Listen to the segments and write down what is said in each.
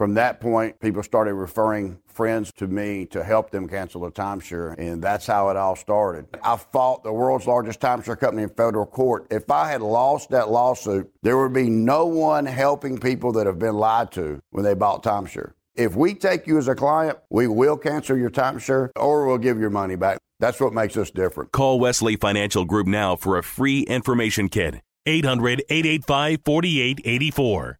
From that point, people started referring friends to me to help them cancel their timeshare, and that's how it all started. I fought the world's largest timeshare company in federal court. If I had lost that lawsuit, there would be no one helping people that have been lied to when they bought timeshare. If we take you as a client, we will cancel your timeshare or we'll give your money back. That's what makes us different. Call Wesley Financial Group now for a free information kit. 800 885 4884.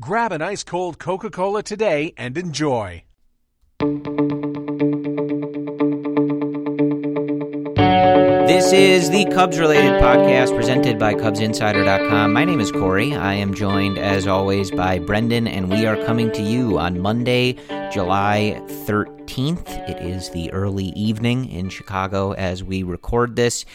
grab an ice cold Coca Cola today and enjoy. This is the Cubs related podcast presented by CubsInsider.com. My name is Corey. I am joined, as always, by Brendan, and we are coming to you on Monday, July 13th. It is the early evening in Chicago as we record this.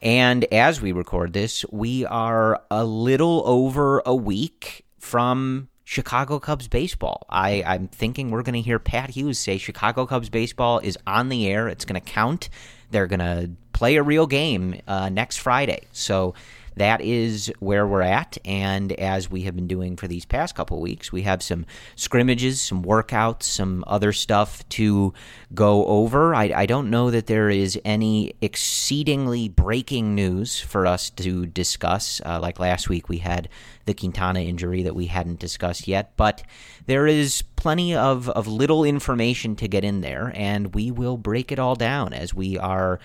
And as we record this, we are a little over a week from Chicago Cubs baseball. I, I'm thinking we're going to hear Pat Hughes say Chicago Cubs baseball is on the air. It's going to count. They're going to play a real game uh, next Friday. So that is where we're at. And as we have been doing for these past couple weeks, we have some scrimmages, some workouts, some other stuff to go over. I, I, don't know that there is any exceedingly breaking news for us to discuss. Uh, like last week, we had the Quintana injury that we hadn't discussed yet, but there is plenty of, of little information to get in there, and we will break it all down as we are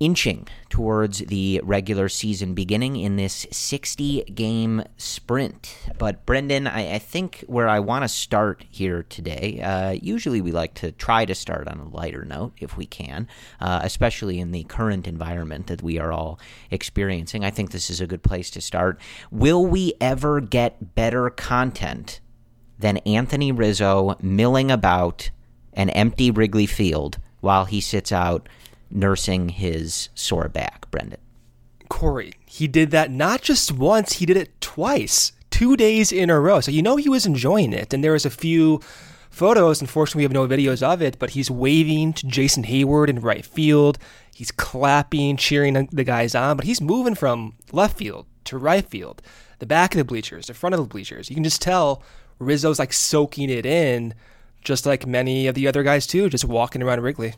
inching towards the regular season beginning in this 60 game sprint. But, Brendan, I, I think where I want to start here today, uh, usually we like to try to start on a lighter note if we can, uh, especially in the current environment that we are all experiencing. I think this is a good place to start. Will we ever get better content than Anthony Rizzo milling about an empty Wrigley Field while he sits out? Nursing his sore back, Brendan. Corey, he did that not just once, he did it twice, two days in a row. So you know he was enjoying it. And there was a few photos. Unfortunately, we have no videos of it, but he's waving to Jason Heyward in right field. He's clapping, cheering the guys on, but he's moving from left field to right field, the back of the bleachers, the front of the bleachers. You can just tell Rizzo's like soaking it in, just like many of the other guys too, just walking around Wrigley.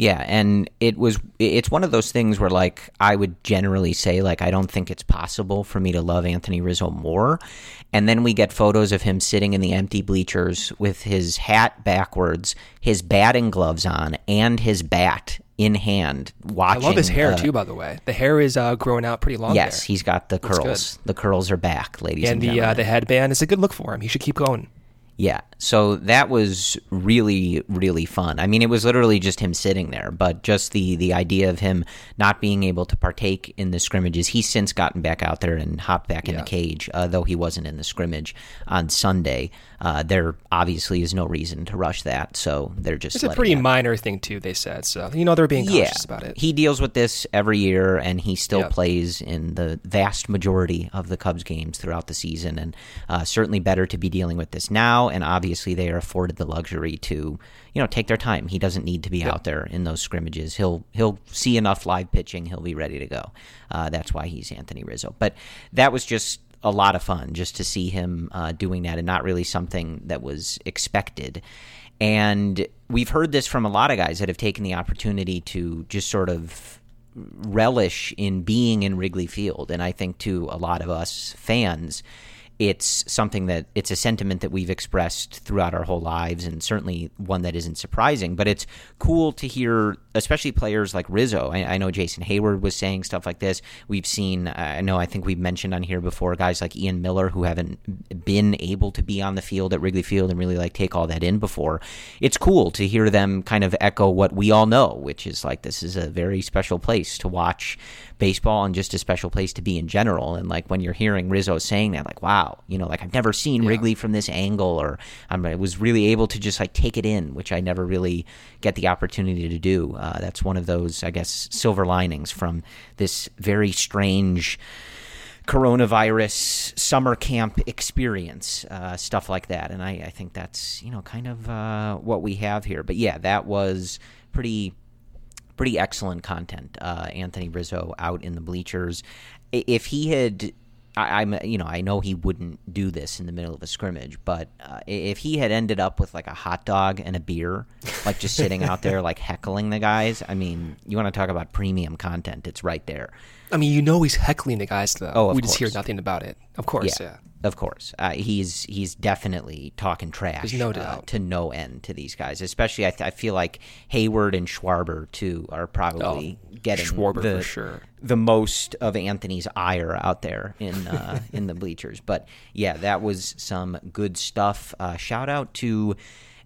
Yeah, and it was it's one of those things where like I would generally say like I don't think it's possible for me to love Anthony Rizzo more. And then we get photos of him sitting in the empty bleachers with his hat backwards, his batting gloves on, and his bat in hand watching. I love his hair uh, too, by the way. The hair is uh, growing out pretty long. Yes, there. he's got the curls. The curls are back, ladies and, gentlemen. and the uh, the headband is a good look for him. He should keep going. Yeah. So that was really, really fun. I mean, it was literally just him sitting there, but just the the idea of him not being able to partake in the scrimmages. He's since gotten back out there and hopped back in Yeah. the cage, uh, though he wasn't in the scrimmage on Sunday. Uh, there obviously is no reason to rush that, so they're just. It's a pretty minor thing too. They said so. You know they're being cautious about it. he deals with this every year, and he still Yep. plays in the vast majority of the Cubs games throughout the season. And uh, certainly better to be dealing with this now. And obviously, they are afforded the luxury to, you know, take their time. He doesn't need to be out there in those scrimmages. He'll he'll see enough live pitching. He'll be ready to go. Uh, that's why he's Anthony Rizzo. But that was just a lot of fun just to see him uh, doing that, and not really something that was expected. And we've heard this from a lot of guys that have taken the opportunity to just sort of relish in being in Wrigley Field. And I think to a lot of us fans, it's something that it's a sentiment that we've expressed throughout our whole lives, and certainly one that isn't surprising. But it's cool to hear, especially players like Rizzo. I, I know Jason Heyward was saying stuff like this. We've seen, I know, I think we've mentioned on here before guys like Ian Miller who haven't been able to be on the field at Wrigley Field and really like take all that in before. It's cool to hear them kind of echo what we all know, which is like this is a very special place to watch baseball and just a special place to be in general. And like when you're hearing Rizzo saying that, like, wow, you know, like I've never seen Wrigley from this angle, or um, I was really able to just like take it in, which I never really get the opportunity to do. Uh, that's one of those, I guess, silver linings from this very strange coronavirus summer camp experience, uh, stuff like that. And I, I think that's you know kind of uh, what we have here. But yeah, that was pretty pretty excellent content. Uh, Anthony Rizzo out in the bleachers. If he had, I, I'm you know I know he wouldn't do this in the middle of a scrimmage, but uh, if he had ended up with like a hot dog and a beer, like just sitting out there like heckling the guys, I mean, you want to talk about premium content? It's right there. I mean, you know he's heckling the guys though. Oh, we just hear nothing about it. Of course, yeah. Of course, uh, he's he's definitely talking trash. There's no uh, doubt. to no end to these guys. Especially, I, th- I feel like Heyward and Schwarber too are probably getting Oh, Schwarber the, for sure. the most of Anthony's ire out there in uh, in the bleachers. But yeah, that was some good stuff. Uh, shout out to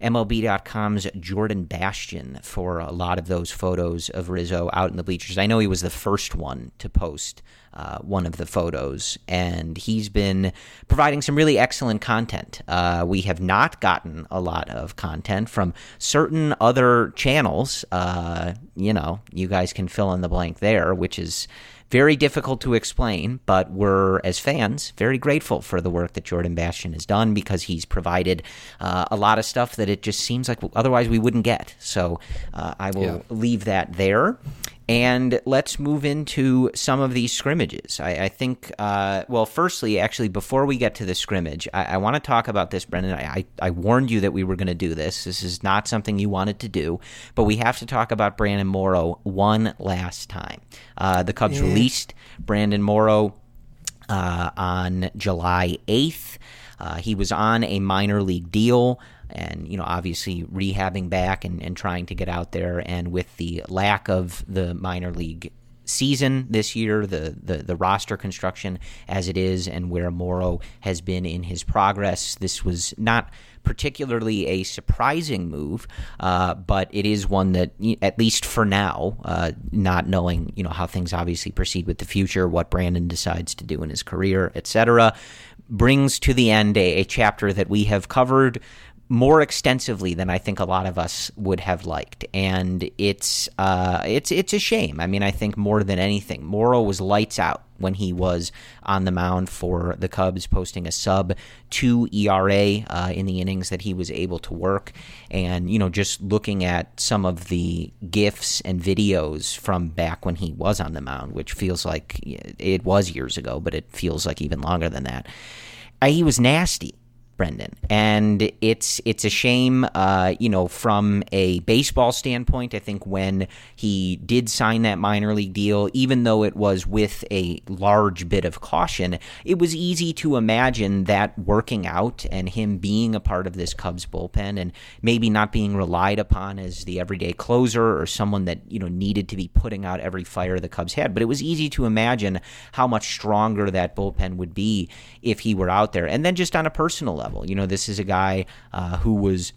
MLB.com's Jordan Bastian for a lot of those photos of Rizzo out in the bleachers. I know he was the first one to post uh, one of the photos, and he's been providing some really excellent content. Uh, we have not gotten a lot of content from certain other channels. Uh, you know, you guys can fill in the blank there, which is very difficult to explain, but we're, as fans, very grateful for the work that Jordan Bastian has done because he's provided uh, a lot of stuff that it just seems like otherwise we wouldn't get. So uh, I will Yeah. leave that there. And let's move into some of these scrimmages. I, I think, uh, well, firstly, actually, before we get to the scrimmage, I, I want to talk about this, Brendan. I, I, warned you that we were going to do this. This is not something you wanted to do, but we have to talk about Brandon Morrow one last time. Uh, the Cubs released Brandon Morrow uh, on July 8th. Uh, he was on a minor league deal and, you know, obviously rehabbing back and, and trying to get out there. And with the lack of the minor league season this year, the, the, the roster construction as it is, and where Morrow has been in his progress, this was not particularly a surprising move, uh, but it is one that, at least for now, uh, not knowing you know how things obviously proceed with the future, what Brandon decides to do in his career, etc., brings to the end a, a chapter that we have covered more extensively than I think a lot of us would have liked, and it's uh, it's it's a shame. I mean, I think more than anything, Morrow was lights out when he was on the mound for the Cubs, posting a sub two ERA uh, in the innings that he was able to work, and you know, just looking at some of the gifs and videos from back when he was on the mound, which feels like it was years ago, but it feels like even longer than that. He was nasty Brendan. And it's it's a shame, uh, you know, from a baseball standpoint. I think when he did sign that minor league deal, even though it was with a large bit of caution, it was easy to imagine that working out and him being a part of this Cubs bullpen and maybe not being relied upon as the everyday closer or someone that you know needed to be putting out every fire the Cubs had. But it was easy to imagine how much stronger that bullpen would be if he were out there. And then just on a personal level level. You know, this is a guy uh, who was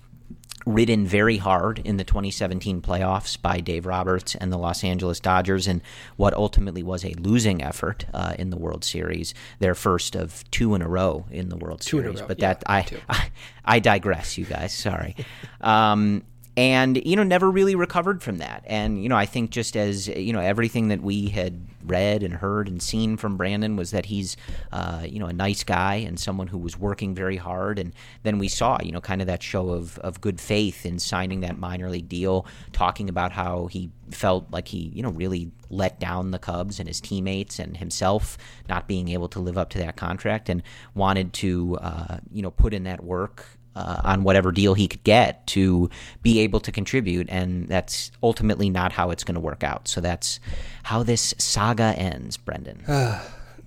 ridden very hard in the 2017 playoffs by Dave Roberts and the Los Angeles Dodgers in what ultimately was a losing effort uh, in the World Series, their first of two in a row in the World two Series. Row, but yeah, that I, I, I digress, you guys. Sorry. um, and you know never really recovered from that. And you know i think just as you know everything that we had read and heard and seen from brandon was that he's uh, you know a nice guy and someone who was working very hard. And then we saw you know kind of that show of, of good faith in signing that minor league deal talking about how he felt like he you know really let down the cubs and his teammates and himself not being able to live up to that contract and wanted to uh, you know put in that work uh, on whatever deal he could get to be able to contribute. And that's ultimately not how it's going to work out. So that's how this saga ends, Brendan.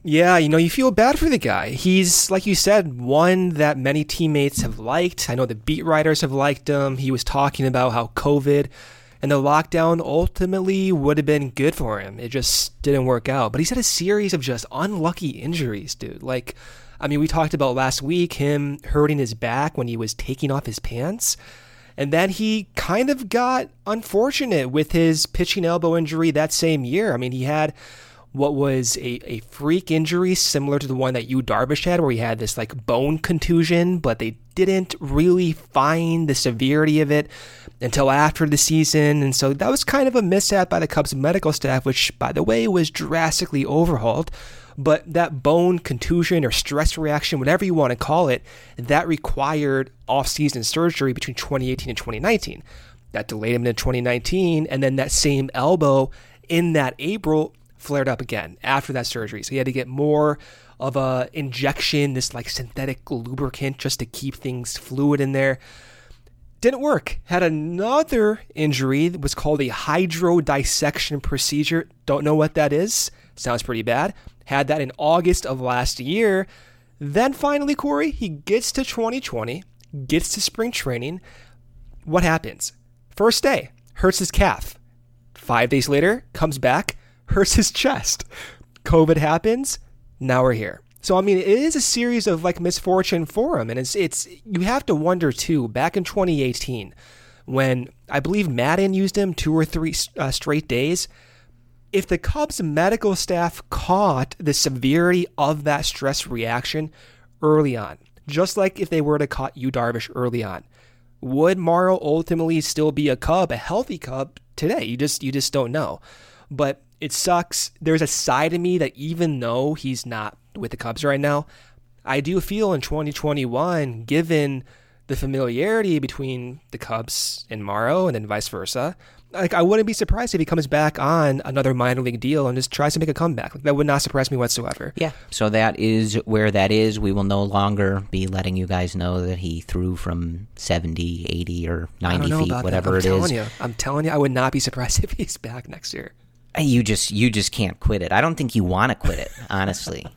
Yeah, you know, you feel bad for the guy. He's, like you said, one that many teammates have liked. I know the beat writers have liked him. He was talking about how COVID and the lockdown ultimately would have been good for him. It just didn't work out. But he's had a series of just unlucky injuries, dude. Like, I mean, we talked about last week him hurting his back when he was taking off his pants. And then he kind of got unfortunate with his pitching elbow injury that same year. I mean, he had what was a, a freak injury similar to the one that Yu Darvish had, where he had this like bone contusion, but they didn't really find the severity of it until after the season. And so that was kind of a mishap by the Cubs medical staff, which, by the way, was drastically overhauled. But that bone contusion or stress reaction, whatever you want to call it, that required off-season surgery between 2018 and 2019. That delayed him into 2019, and then that same elbow in that April flared up again after that surgery. So he had to get more of a injection, this like synthetic lubricant just to keep things fluid in there. Didn't work. Had another injury that was called a hydrodissection procedure. Don't know what that is. Sounds pretty bad. Had that in August of last year. Then finally, Corey, he gets to 2020, gets to spring training. What happens? First day, hurts his calf. Five days later, comes back, hurts his chest. COVID happens. Now we're here. So I mean, it is a series of like misfortune for him, and it's it's you have to wonder too. Back in 2018, when I believe Maddon used him two or three uh, straight days, if the Cubs medical staff caught the severity of that stress reaction early on, just like if they were to caught Yu Darvish early on, would Morrow ultimately still be a Cub, a healthy Cub today? You just you just don't know. But it sucks. There's a side of me that even though he's not with the Cubs right now, I do feel in 2021, given the familiarity between the Cubs and Morrow and then vice versa, like I wouldn't be surprised if he comes back on another minor league deal and just tries to make a comeback. Like, that would not surprise me whatsoever. Yeah. So that is where that is. We will no longer be letting you guys know that he threw from 70, 80, or 90 feet, whatever it is. I'm telling You, I'm telling you, I would not be surprised if he's back next year. You just you just can't quit it. I don't think you want to quit it, honestly.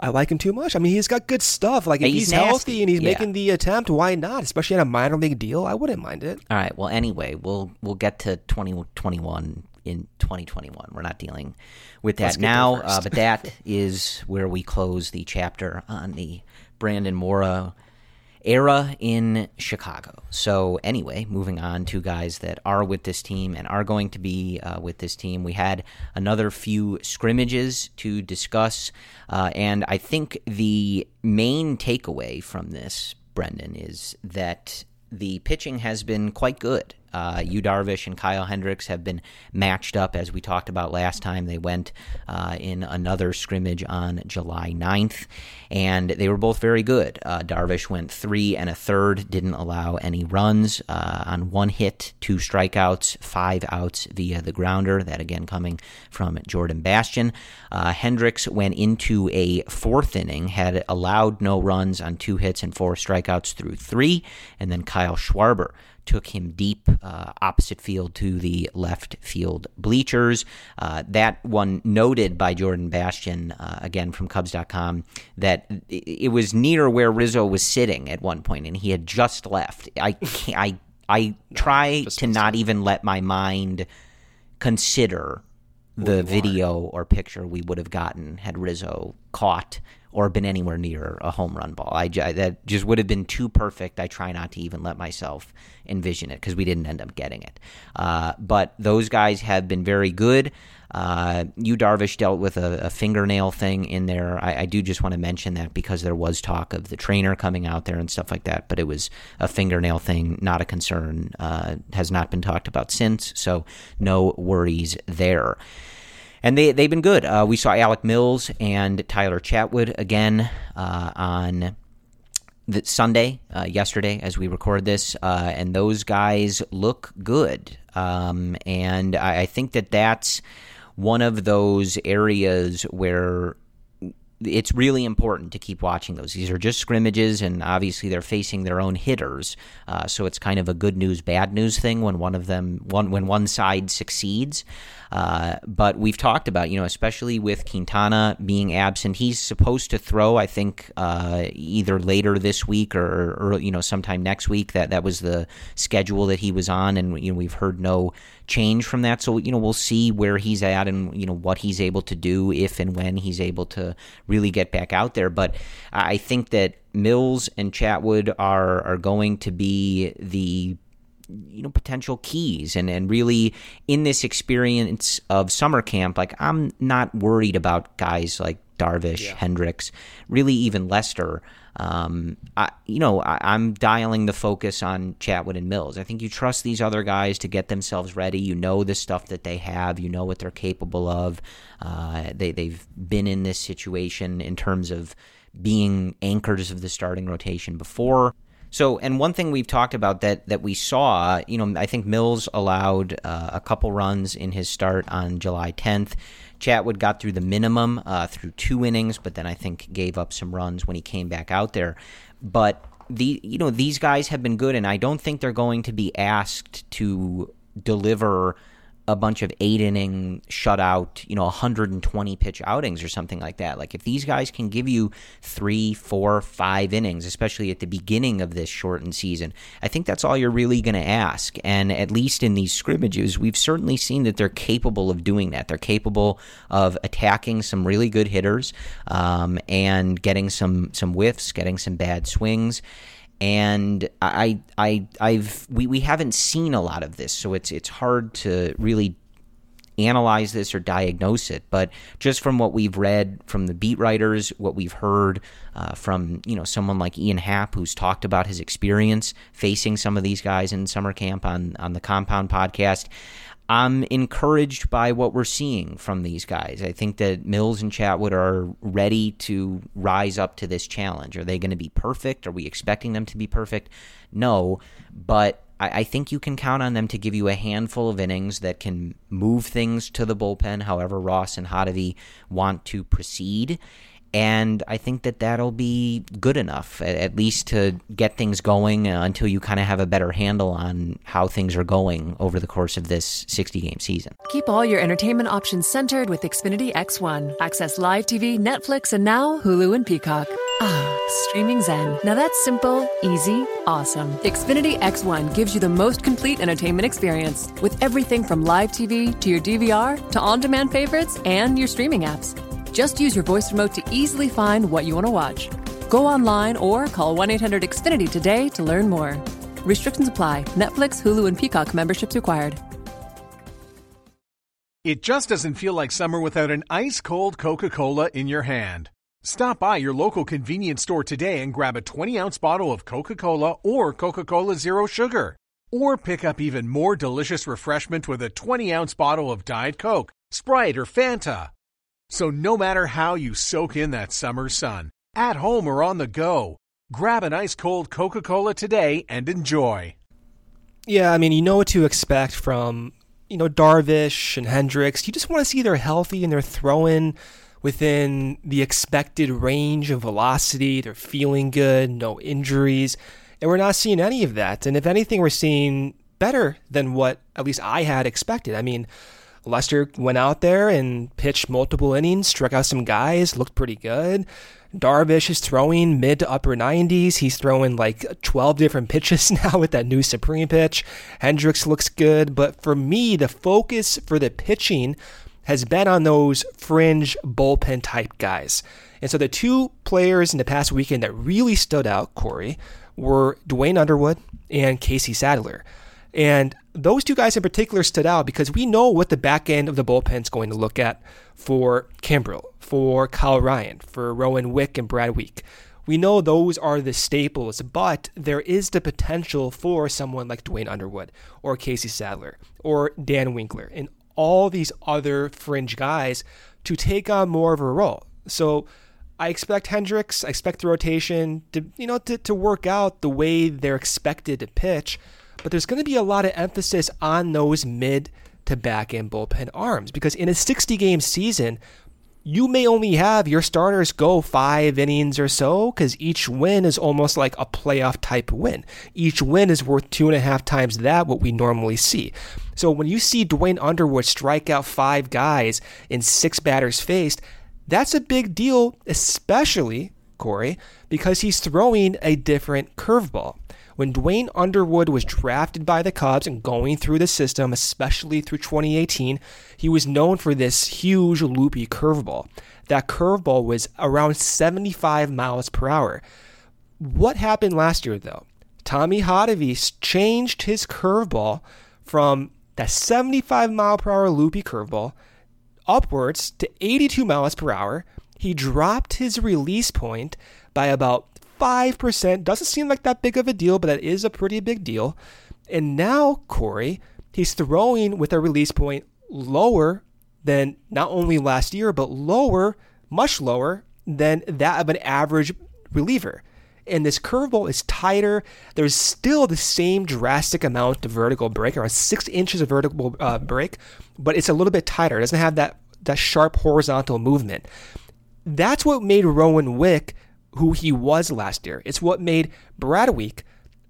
I like him too much. I mean, he's got good stuff. Like if he's he's, healthy and he's Yeah. making the attempt, why not? Especially on a minor league deal, I wouldn't mind it. All right. Well, anyway, we'll we'll get to 2021 in 2021. We're not dealing with that Let's get there now, uh, but that is where we close the chapter on the Brandon Morrow era in Chicago. So, anyway, moving on to guys that are with this team and are going to be uh, with this team. We had another few scrimmages to discuss, uh, and I think the main takeaway from this. Brendan, is that the pitching has been quite good. Uh, Yu Darvish and Kyle Hendricks have been matched up, as we talked about last time. They went uh, in another scrimmage on July 9th, and they were both very good. Uh, Darvish went three and a third, didn't allow any runs uh, on one hit, two strikeouts, five outs via the grounder. That again coming from Jordan Bastian. Uh, Hendricks went into a fourth inning, had allowed no runs on two hits and four strikeouts through three, and then Kyle Schwarber took him deep uh, opposite field to the left field bleachers. Uh, that one noted by Jordan Bastian, uh, again from Cubs.com, that it was near where Rizzo was sitting at one point, and he had just left. I I I try to not even let my mind consider the video or picture we would have gotten had Rizzo caught or been anywhere near a home run ball. I, that just would have been too perfect. I try not to even let myself envision it because we didn't end up getting it. Uh, but those guys have been very good. Uh, Yu Darvish dealt with a, a fingernail thing in there. I, I, do just want to mention that because there was talk of the trainer coming out there and stuff like that, but it was a fingernail thing, not a concern. Uh, has not been talked about since, so no worries there and they they've been good. Uh, we saw Alec Mills and Tyler Chatwood again uh, on the Sunday, uh, yesterday, as we record this, uh, and those guys look good. Um, and I, I, think that that's one of those areas where it's really important to keep watching those. These are just scrimmages, and obviously they're facing their own hitters. Uh, so it's kind of a good news, bad news thing when one of them, one when one side succeeds. Uh, but we've talked about, you know, especially with Quintana being absent, he's supposed to throw. I think uh, either later this week or, or, you know sometime next week. That that was the schedule that he was on, and you know we've heard no change from that. So you know we'll see where he's at and you know what he's able to do if and when he's able to really get back out there. But I think that Mills and Chatwood are are going to be the you know potential keys and and really in this experience of summer camp like I'm not worried about guys like Darvish, yeah. Hendricks, really even Lester. Um, I, you know, I, am dialing the focus on Chatwood and Mills. I think you trust these other guys to get themselves ready. You know the stuff that they have. You know what they're capable of. Uh, they they've been in this situation in terms of being anchors of the starting rotation before. So, and one thing we've talked about that that we saw, you know, I think Mills allowed uh, a couple runs in his start on July 10th. Chatwood got through the minimum uh, through two innings, but then I think gave up some runs when he came back out there. But the you know these guys have been good, and I don't think they're going to be asked to deliver a bunch of eight inning shutout, you know, 120 pitch outings or something like that. Like if these guys can give you three, four, five innings, especially at the beginning of this shortened season, I think that's all you're really going to ask. And at least in these scrimmages, we've certainly seen that they're capable of doing that. They're capable of attacking some really good hitters um, and getting some some whiffs, getting some bad swings and I, I, I've we, we haven't seen a lot of this, so it's it's hard to really analyze this or diagnose it. But just from what we've read from the beat writers, what we've heard uh, from you know someone like Ian Happ, who's talked about his experience facing some of these guys in summer camp on on the Compound podcast. I'm encouraged by what we're seeing from these guys. I think that Mills and Chatwood are ready to rise up to this challenge. Are they going to be perfect? Are we expecting them to be perfect? No, but I, I, think you can count on them to give you a handful of innings that can move things to the bullpen, however Ross and Hottovy want to proceed and I think that that'll be good enough, at, least to get things going uh, until you kind of have a better handle on how things are going over the course of this 60 game season. Keep all your entertainment options centered with Xfinity X1. Access live TV, Netflix, and now Hulu and Peacock. Ah, streaming Zen. Now that's simple, easy, awesome. Xfinity X1 gives you the most complete entertainment experience with everything from live TV to your DVR to on demand favorites and your streaming apps. Just use your voice remote to easily find what you want to watch. Go online or call 1 800 Xfinity today to learn more. Restrictions apply. Netflix, Hulu, and Peacock memberships required. It just doesn't feel like summer without an ice cold Coca Cola in your hand. Stop by your local convenience store today and grab a 20 ounce bottle of Coca Cola or Coca Cola Zero Sugar. Or pick up even more delicious refreshment with a 20 ounce bottle of Diet Coke, Sprite, or Fanta. So, no matter how you soak in that summer sun, at home or on the go, grab an ice cold Coca Cola today and enjoy. Yeah, I mean, you know what to expect from, you know, Darvish and Hendricks. You just want to see they're healthy and they're throwing within the expected range of velocity. They're feeling good, no injuries. And we're not seeing any of that. And if anything, we're seeing better than what at least I had expected. I mean, Lester went out there and pitched multiple innings, struck out some guys, looked pretty good. Darvish is throwing mid to upper 90s. He's throwing like 12 different pitches now with that new Supreme pitch. Hendricks looks good. But for me, the focus for the pitching has been on those fringe bullpen type guys. And so the two players in the past weekend that really stood out, Corey, were Duane Underwood and Casey Sadler. And those two guys in particular stood out because we know what the back end of the bullpen is going to look at for Kimbrel, for Kyle Ryan, for Rowan Wick and Brad Wieck. We know those are the staples, but there is the potential for someone like Duane Underwood or Casey Sadler or Dan Winkler and all these other fringe guys to take on more of a role. So I expect Hendricks, I expect the rotation to you know to, to work out the way they're expected to pitch, but there's going to be a lot of emphasis on those mid to back end bullpen arms because in a 60 game season, you may only have your starters go five innings or so because each win is almost like a playoff type win. Each win is worth two and a half times that what we normally see. So when you see Duane Underwood strike out five guys in six batters faced, that's a big deal, especially, Corey, because he's throwing a different curveball. When Duane Underwood was drafted by the Cubs and going through the system, especially through 2018, he was known for this huge loopy curveball. That curveball was around 75 miles per hour. What happened last year, though? Tommy Hottovy changed his curveball from that 75 mile per hour loopy curveball upwards to 82 miles per hour. He dropped his release point by about 5%. Doesn't seem like that big of a deal, but that is a pretty big deal. And now, Corey, he's throwing with a release point lower than not only last year, but lower, much lower than that of an average reliever. And this curveball is tighter. There's still the same drastic amount of vertical break, around six inches of vertical uh, break, but it's a little bit tighter. It doesn't have that, that sharp horizontal movement. That's what made Rowan Wick who he was last year. It's what made Brad Wieck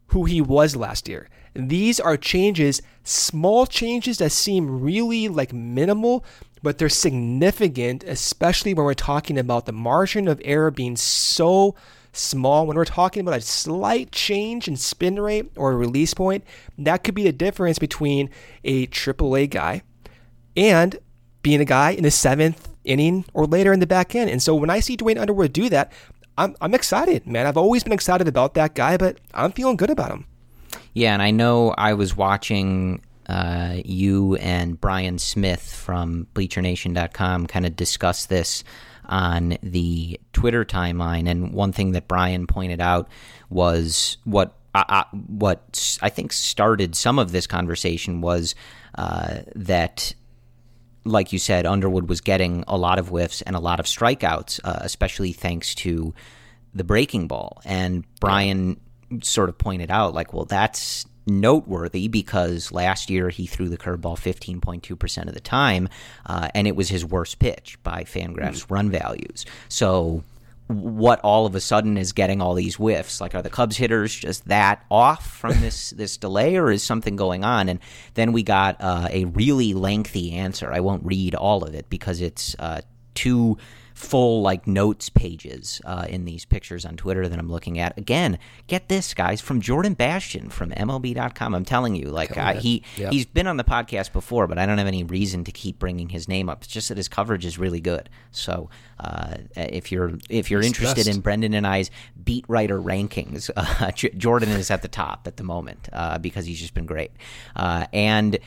who he was last year. These are changes, small changes that seem really like minimal, but they're significant, especially when we're talking about the margin of error being so small. When we're talking about a slight change in spin rate or release point, that could be the difference between a AAA guy and being a guy in the seventh inning or later in the back end. And so when I see Duane Underwood do that, I'm I'm excited, man. I've always been excited about that guy, but I'm feeling good about him. Yeah, and I know I was watching uh, you and Brian Smith from BleacherNation.com kind of discuss this on the Twitter timeline, and one thing that Brian pointed out was what uh, what I think started some of this conversation was uh, that like you said, Underwood was getting a lot of whiffs and a lot of strikeouts, uh, especially thanks to the breaking ball. And Brian sort of pointed out, like, well, that's noteworthy because last year he threw the curveball 15.2% of the time, uh, and it was his worst pitch by Fangraphs mm. run values. So what all of a sudden is getting all these whiffs? Like, are the Cubs hitters just that off from this this delay, or is something going on? And then we got uh, a really lengthy answer. I won't read all of it because it's uh, too full like notes pages uh, in these pictures on Twitter that I'm looking at. Again, get this, guys, from Jordan Bastian from MLB.com. I'm telling you, like I, he he's been on the podcast before, but I don't have any reason to keep bringing his name up. It's just that his coverage is really good. So uh, if you're if you're he's interested best. in Brendan and I's beat writer rankings, uh, Jordan is at the top at the moment uh, because he's just been great uh, and.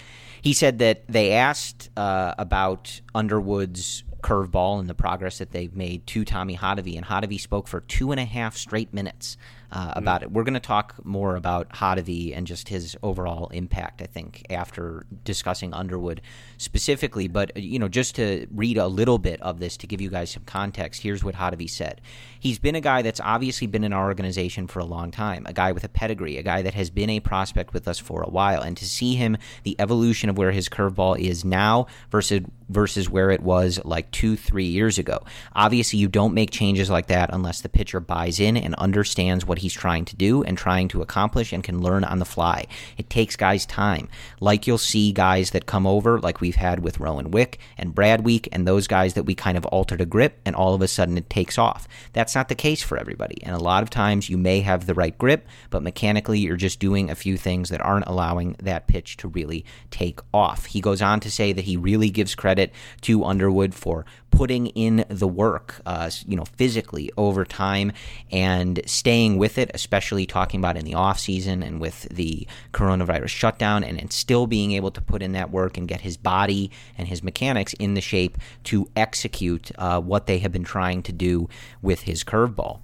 He said that they asked uh, about Underwood's curveball and the progress that they've made to Tommy Hottovy. And Hottovy spoke for two and a half straight minutes uh, about mm. it. We're going to talk more about Hottovy and just his overall impact, I think, after discussing Underwood specifically. But, you know, just to read a little bit of this to give you guys some context, here's what Hottovy said. He's been a guy that's obviously been in our organization for a long time, a guy with a pedigree, a guy that has been a prospect with us for a while. And to see him, the evolution of where his curveball is now versus versus where it was like two, three years ago. Obviously, you don't make changes like that unless the pitcher buys in and understands what he's trying to do and trying to accomplish and can learn on the fly. It takes guys time. Like you'll see guys that come over, like we've had with Rowan Wick and Brad Wieck, and those guys that we kind of altered a grip and all of a sudden it takes off. That's not the case for everybody. And a lot of times you may have the right grip, but mechanically you're just doing a few things that aren't allowing that pitch to really take off. He goes on to say that he really gives credit to Underwood for putting in the work, uh, you know, physically over time and staying with it, especially talking about in the off season and with the coronavirus shutdown, and, and still being able to put in that work and get his body and his mechanics in the shape to execute uh, what they have been trying to do with his curveball.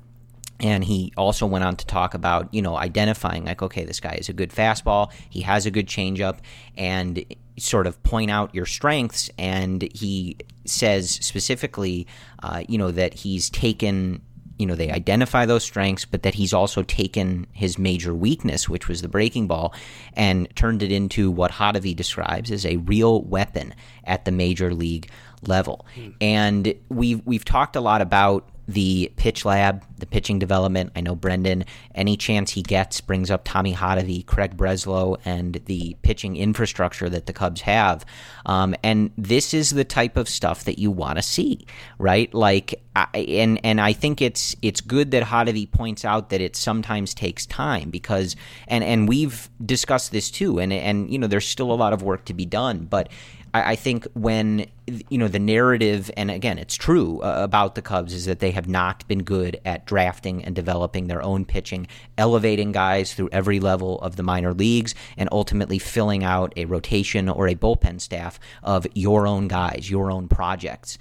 And he also went on to talk about, you know, identifying like, okay, this guy is a good fastball, he has a good changeup, and sort of point out your strengths. And he says specifically, uh, you know, that he's taken, you know, they identify those strengths, but that he's also taken his major weakness, which was the breaking ball, and turned it into what Hottovy describes as a real weapon at the major league level. Hmm. And we've we've talked a lot about the pitch lab, the pitching development. I know Brendan, any chance he gets, brings up Tommy Hottovy, Craig Breslow, and the pitching infrastructure that the Cubs have. Um, and this is the type of stuff that you want to see, right? Like, I, and and I think it's it's good that Hottovy points out that it sometimes takes time because, and and we've discussed this too, and and you know there's still a lot of work to be done, but I, I think when you know the narrative, and again, it's true uh, about the Cubs is that they have not been good at drafting and developing their own pitching, elevating guys through every level of the minor leagues, and ultimately filling out a rotation or a bullpen staff of your own guys, your own projects.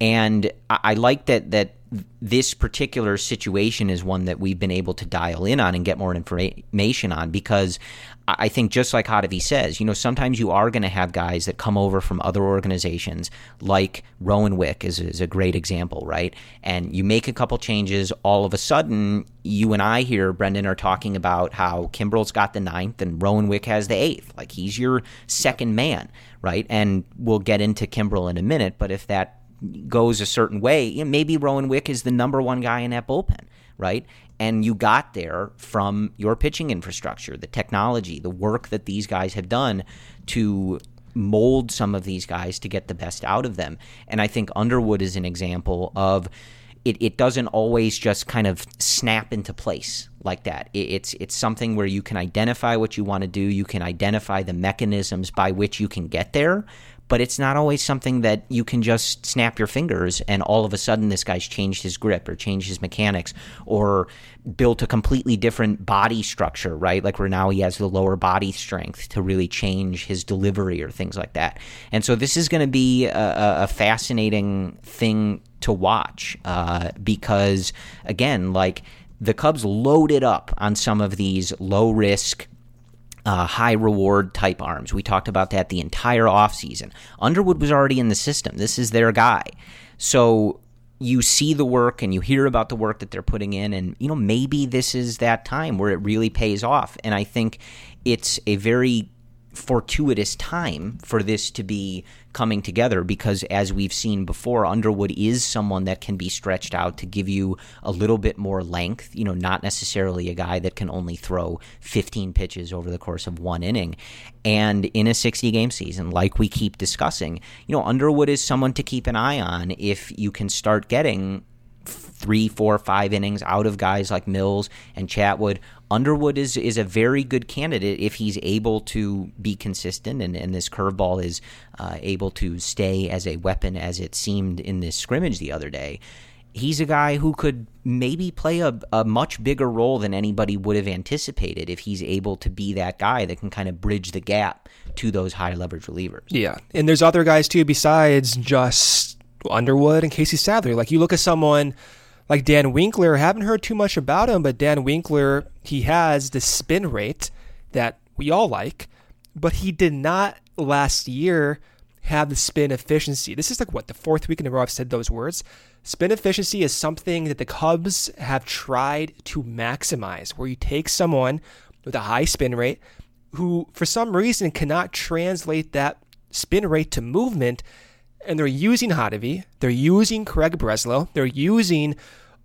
And I, I like that that this particular situation is one that we've been able to dial in on and get more information on because I think just like Hottovy says, you know, sometimes you are going to have guys that come over from other organizations, like Rowan Wick is, is a great example, right? And you make a couple changes, all of a sudden, you and I here, Brendan, are talking about how Kimbrel's got the ninth and Rowan Wick has the eighth. Like he's your second man, right? And we'll get into Kimbrel in a minute, but if that goes a certain way, you know, maybe Rowan Wick is the number one guy in that bullpen, right? And you got there from your pitching infrastructure, the technology, the work that these guys have done to mold some of these guys to get the best out of them. And I think Underwood is an example of it, it doesn't always just kind of snap into place like that. It, it's it's something where you can identify what you want to do, you can identify the mechanisms by which you can get there, but it's not always something that you can just snap your fingers and all of a sudden this guy's changed his grip or changed his mechanics or built a completely different body structure, right? Like where now he has the lower body strength to really change his delivery or things like that. And so this is going to be a, a, fascinating thing to watch uh, because, again, like the Cubs loaded up on some of these low risk uh, high reward type arms. We talked about that the entire offseason. Underwood was already in the system. This is their guy. So you see the work and you hear about the work that they're putting in and you know maybe this is that time where it really pays off and i think it's a very fortuitous time for this to be coming together because as we've seen before Underwood is someone that can be stretched out to give you a little bit more length you know not necessarily a guy that can only throw 15 pitches over the course of one inning. And in a 60 game season like we keep discussing you know Underwood is someone to keep an eye on if you can start getting three, four, five innings out of guys like Mills and Chatwood. Underwood is is a very good candidate if he's able to be consistent and, and this curveball is uh, able to stay as a weapon as it seemed in this scrimmage the other day. He's a guy who could maybe play a, a much bigger role than anybody would have anticipated if he's able to be that guy that can kind of bridge the gap to those high leverage relievers. Yeah. And there's other guys too besides just Underwood and Casey Sadler. Like you look at someone like Dan Winkler, haven't heard too much about him, but Dan Winkler, he has the spin rate that we all like, but he did not last year have the spin efficiency. This is like what the fourth week in a row I've said those words. Spin efficiency is something that the Cubs have tried to maximize, where you take someone with a high spin rate who, for some reason, cannot translate that spin rate to movement, and they're using Hottovy, they're using Craig Breslow, they're using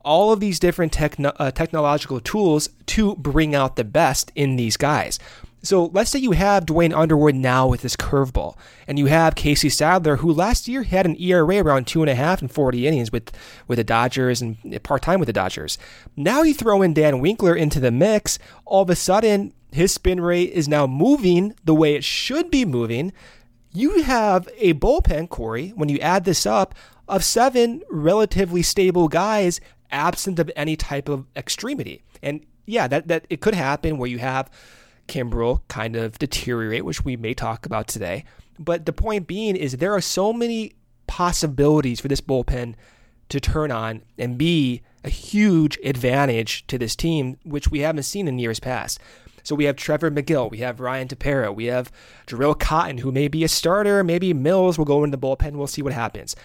all of these different techno- uh, technological tools to bring out the best in these guys. So let's say you have Duane Underwood now with this curveball, and you have Casey Sadler, who last year had an ERA around two and a half and 40 innings with, with the Dodgers and part time with the Dodgers. Now you throw in Dan Winkler into the mix, all of a sudden his spin rate is now moving the way it should be moving. You have a bullpen, Corey, when you add this up, of seven relatively stable guys absent of any type of extremity. And yeah, that, that it could happen where you have Kimbrel kind of deteriorate, which we may talk about today. But the point being is there are so many possibilities for this bullpen to turn on and be a huge advantage to this team, which we haven't seen in years past. So we have Trevor Megill, we have Ryan Tepera, we have Jharel Cotton, who may be a starter, maybe Mills will go into the bullpen. We'll see what happens.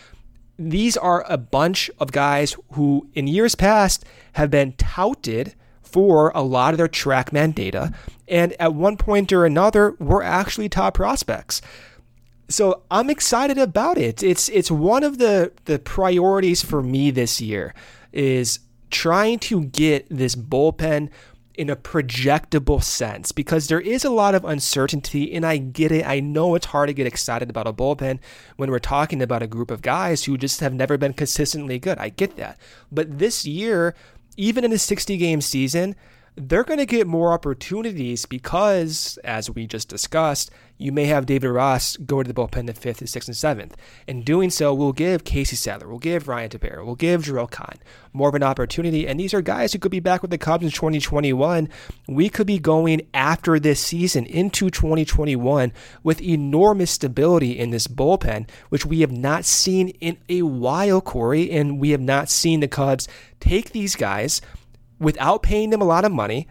These are a bunch of guys who, in years past, have been touted for a lot of their TrackMan data, and at one point or another, were actually top prospects. So I'm excited about it. It's it's one of the the priorities for me this year is trying to get this bullpen in a projectable sense because there is a lot of uncertainty and I get it. I know it's hard to get excited about a bullpen when we're talking about a group of guys who just have never been consistently good. I get that. But this year, even in a 60 game season, they're going to get more opportunities because, as we just discussed, you may have David Ross go to the bullpen the fifth, the sixth, and seventh. In doing so, we'll give Casey Sadler, we'll give Ryan Tepera, we'll give Jharel Cotton more of an opportunity. And these are guys who could be back with the Cubs in 2021. We could be going after this season into 2021 with enormous stability in this bullpen, which we have not seen in a while, Corey. And we have not seen the Cubs take these guys without paying them a lot of money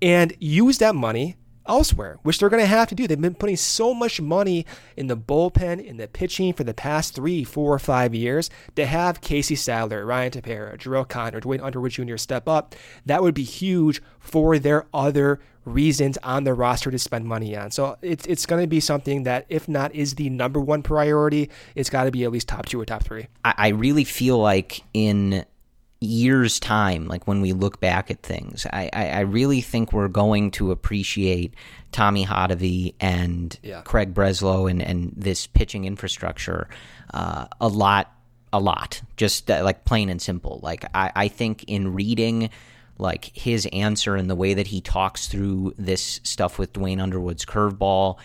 and use that money elsewhere, which they're going to have to do. They've been putting so much money in the bullpen, in the pitching for the past three, four, or five years. To have Casey Sadler, Ryan Tepera, Jharel Cotton, Duane Underwood Jr. step up, that would be huge for their other reasons on their roster to spend money on. So it's it's going to be something that, if not is the number one priority, it's got to be at least top two or top three. I really feel like in years' time, like when we look back at things, I, I, I really think we're going to appreciate Tommy Hottovy and yeah. Craig Breslow and, and this pitching infrastructure uh, a lot, a lot. Just uh, like plain and simple. Like I, I think in reading like his answer and the way that he talks through this stuff with Duane Underwood's curveball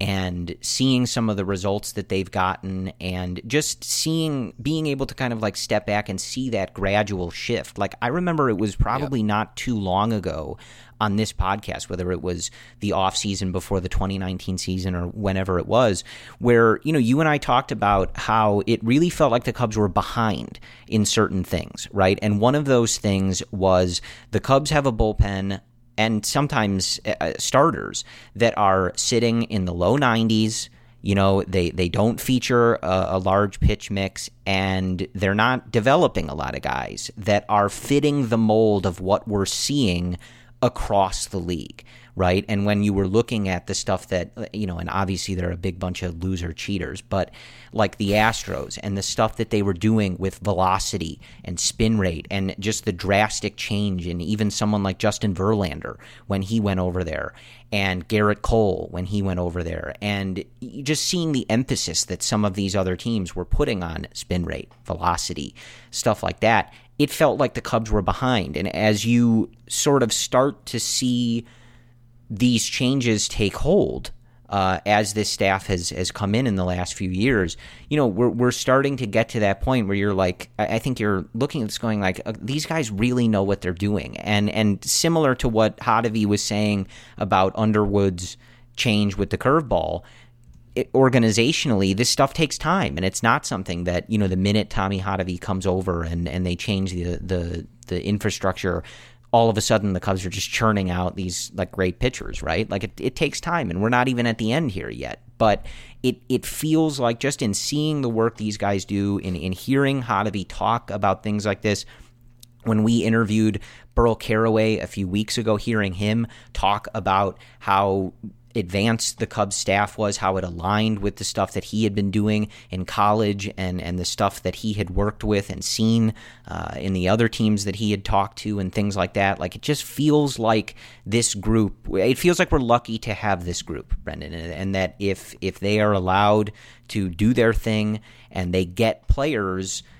and seeing some of the results that they've gotten and just seeing being able to kind of like step back and see that gradual shift like i remember it was probably yep. not too long ago on this podcast whether it was the off season before the 2019 season or whenever it was where you know you and I talked about how it really felt like the Cubs were behind in certain things right and one of those things was the Cubs have a bullpen and sometimes uh, uh, starters that are sitting in the low 90s. You know, they, they don't feature a, a, large pitch mix and they're not developing a lot of guys that are fitting the mold of what we're seeing across the league right? And when you were looking at the stuff that, uh, you know, and obviously they're a big bunch of loser cheaters, but like the Astros and the stuff that they were doing with velocity and spin rate and just the drastic change in even someone like Justin Verlander when he went over there and Gerrit Cole when he went over there and just seeing the emphasis that some of these other teams were putting on spin rate, velocity, stuff like that. It felt like the Cubs were behind. And as you sort of start to see these changes take hold uh, as this staff has has come in in the last few years, you know, we're we're starting to get to that point where you're like, I, think you're looking at this going like, uh, these guys really know what they're doing, and and similar to what Hottovy was saying about Underwood's change with the curveball, it, organizationally, this stuff takes time, and it's not something that you know the minute Tommy Hottovy comes over and and they change the the the infrastructure. All of a sudden, the Cubs are just churning out these like great pitchers, right? Like it, it takes time, and we're not even at the end here yet. But it it feels like just in seeing the work these guys do, in in hearing Hottovy talk about things like this, when we interviewed Burl Carraway a few weeks ago, hearing him talk about how advanced the Cubs staff was, how it aligned with the stuff that he had been doing in college and, and the stuff that he had worked with and seen uh, in the other teams that he had talked to and things like that. Like it just feels like this group, it feels like we're lucky to have this group, Brendan, and, and that if if they are allowed to do their thing and they get players –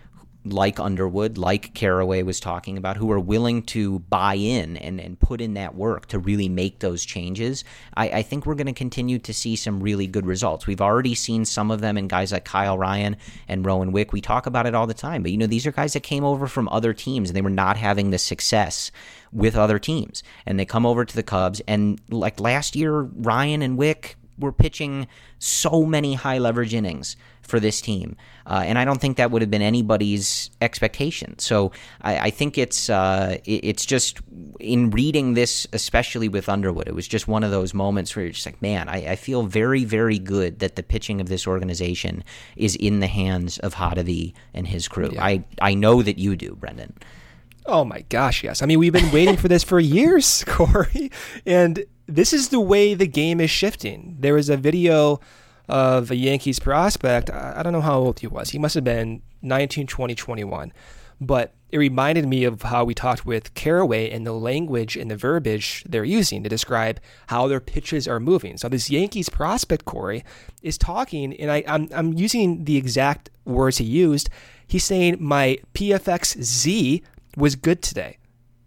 like Underwood, like Carraway was talking about, who are willing to buy in and, and put in that work to really make those changes, I, I think we're going to continue to see some really good results. We've already seen some of them in guys like Kyle Ryan and Rowan Wick. We talk about it all the time, but you know, these are guys that came over from other teams and they were not having the success with other teams. And they come over to the Cubs, and like last year, Ryan and Wick were pitching so many high leverage innings for this team. Uh, and I don't think that would have been anybody's expectation. So I, I think it's uh, it, it's just in reading this, especially with Underwood, it was just one of those moments where you're just like, man, I, I feel very, very good that the pitching of this organization is in the hands of Hottovy and his crew. Yeah. I, I know that you do, Brendan. Oh my gosh, yes. I mean, we've been waiting for this for years, Corey. And this is the way the game is shifting. There was a video of a Yankees prospect. I don't know how old he was. He must have been 19, 20, 21. But it reminded me of how we talked with Carraway and the language and the verbiage they're using to describe how their pitches are moving. So this Yankees prospect, Corey, is talking, and I, I'm, I'm using the exact words he used. He's saying, My PFX Z was good today.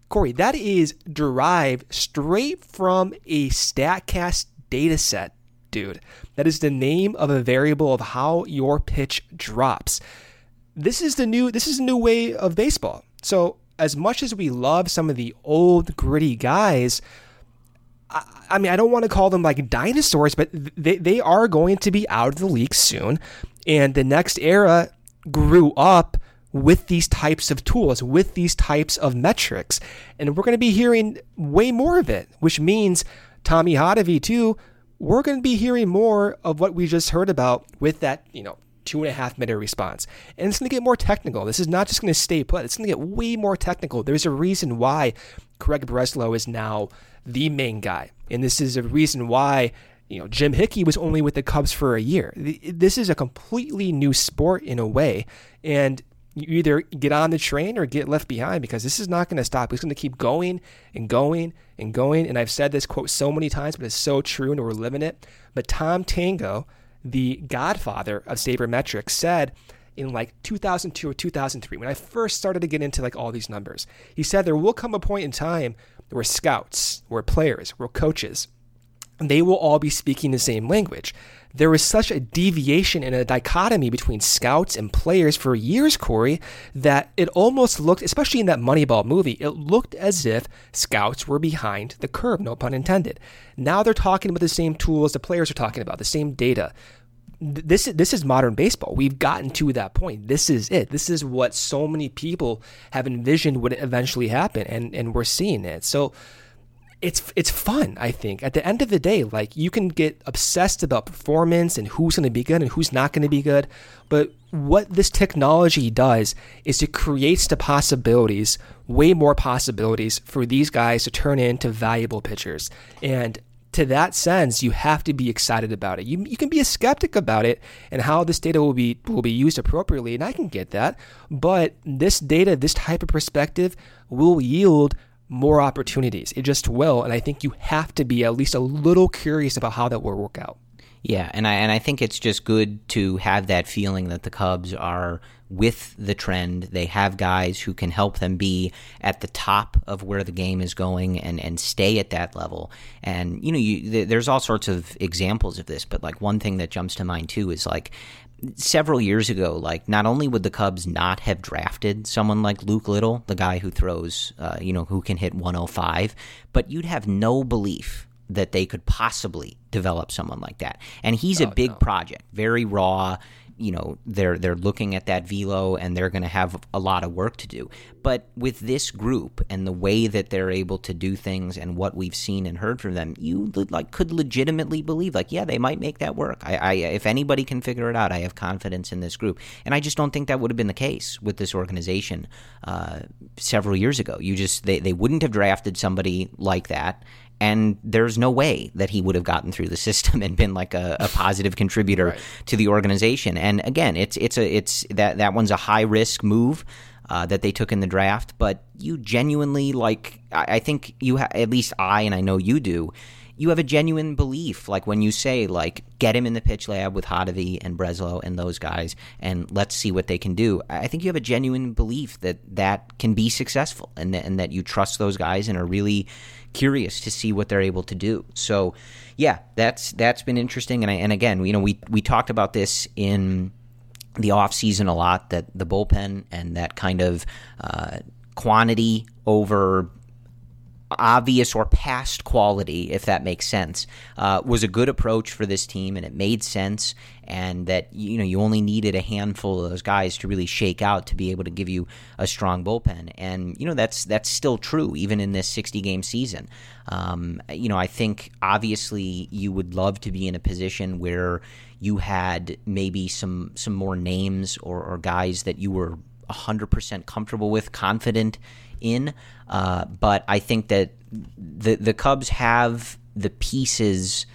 Corey, that is derived straight from a StatCast data set, dude. That is the name of a variable of how your pitch drops. This is the new this is a new way of baseball. So as much as we love some of the old gritty guys, I, I mean I don't want to call them like dinosaurs, but they, they are going to be out of the league soon. And the next era grew up with these types of tools, with these types of metrics. And we're going to be hearing way more of it, which means Tommy Hottovy, too, we're going to be hearing more of what we just heard about with that, you know, two and a half minute response. And it's going to get more technical. This is not just going to stay put, it's going to get way more technical. There's a reason why Craig Breslow is now the main guy. And this is a reason why you know, Jim Hickey was only with the Cubs for a year. This is a completely new sport in a way. And you either get on the train or get left behind because this is not going to stop. It's going to keep going and going and going. And I've said this quote so many times, but it's so true and we're living it. But Tom Tango, the godfather of sabermetrics, said in like 2002 or 2003, when I first started to get into like all these numbers, he said there will come a point in time where scouts, where players, where coaches, they will all be speaking the same language there was such a deviation and a dichotomy between scouts and players for years, Corey, that it almost looked, especially in that Moneyball movie, it looked as if scouts were behind the curve, no pun intended. Now they're talking about the same tools the players are talking about, the same data. This, this is modern baseball. We've gotten to that point. This is it. This is what so many people have envisioned would eventually happen, and, and we're seeing it. So, it's it's fun. I think at the end of the day, like you can get obsessed about performance and who's going to be good and who's not going to be good, but what this technology does is it creates the possibilities, way more possibilities for these guys to turn into valuable pitchers. And to that sense, you have to be excited about it. You, you can be a skeptic about it and how this data will be will be used appropriately, and I can get that. But this data, this type of perspective, will yield more opportunities. It just will. And I think you have to be at least a little curious about how that will work out. Yeah, and I and I think it's just good to have that feeling that the Cubs are with the trend. They have guys who can help them be at the top of where the game is going and and stay at that level. And you know, you, there's all sorts of examples of this, but like one thing that jumps to mind too is like several years ago, like not only would the Cubs not have drafted someone like Luke Little, the guy who throws, uh, you know, who can hit 105, but you'd have no belief that they could possibly develop someone like that. And he's a Oh, big no. project, very raw. You know, they're they're looking at that velo and they're going to have a lot of work to do. But with this group and the way that they're able to do things and what we've seen and heard from them, you like could legitimately believe like, yeah, they might make that work. I, I if anybody can figure it out, I have confidence in this group. And I just don't think that would have been the case with this organization uh, several years ago. You just they they wouldn't have drafted somebody like that and there's no way that he would have gotten through the system and been like a, a positive contributor to the organization. And again, it's it's a it's that that one's a high risk move. Uh, that they took in the draft, but you genuinely like. I, I think you ha- at least I and I know you do. You have a genuine belief, like when you say, like, get him in the pitch lab with Hottovy and Breslow and those guys, and let's see what they can do. I think you have a genuine belief that that can be successful, and that, and that you trust those guys and are really curious to see what they're able to do. So, yeah, that's that's been interesting. And I, and again, you know, we we talked about this in the off season a lot that the bullpen and that kind of uh, quantity over obvious or past quality, if that makes sense, uh, was a good approach for this team, and it made sense. And that you know you only needed a handful of those guys to really shake out to be able to give you a strong bullpen, and you know that's that's still true even in this sixty game season. Um, you know I think obviously you would love to be in a position where you had maybe some some more names or, or guys that you were 100% comfortable with, confident in. Uh, but I think that the the Cubs have the pieces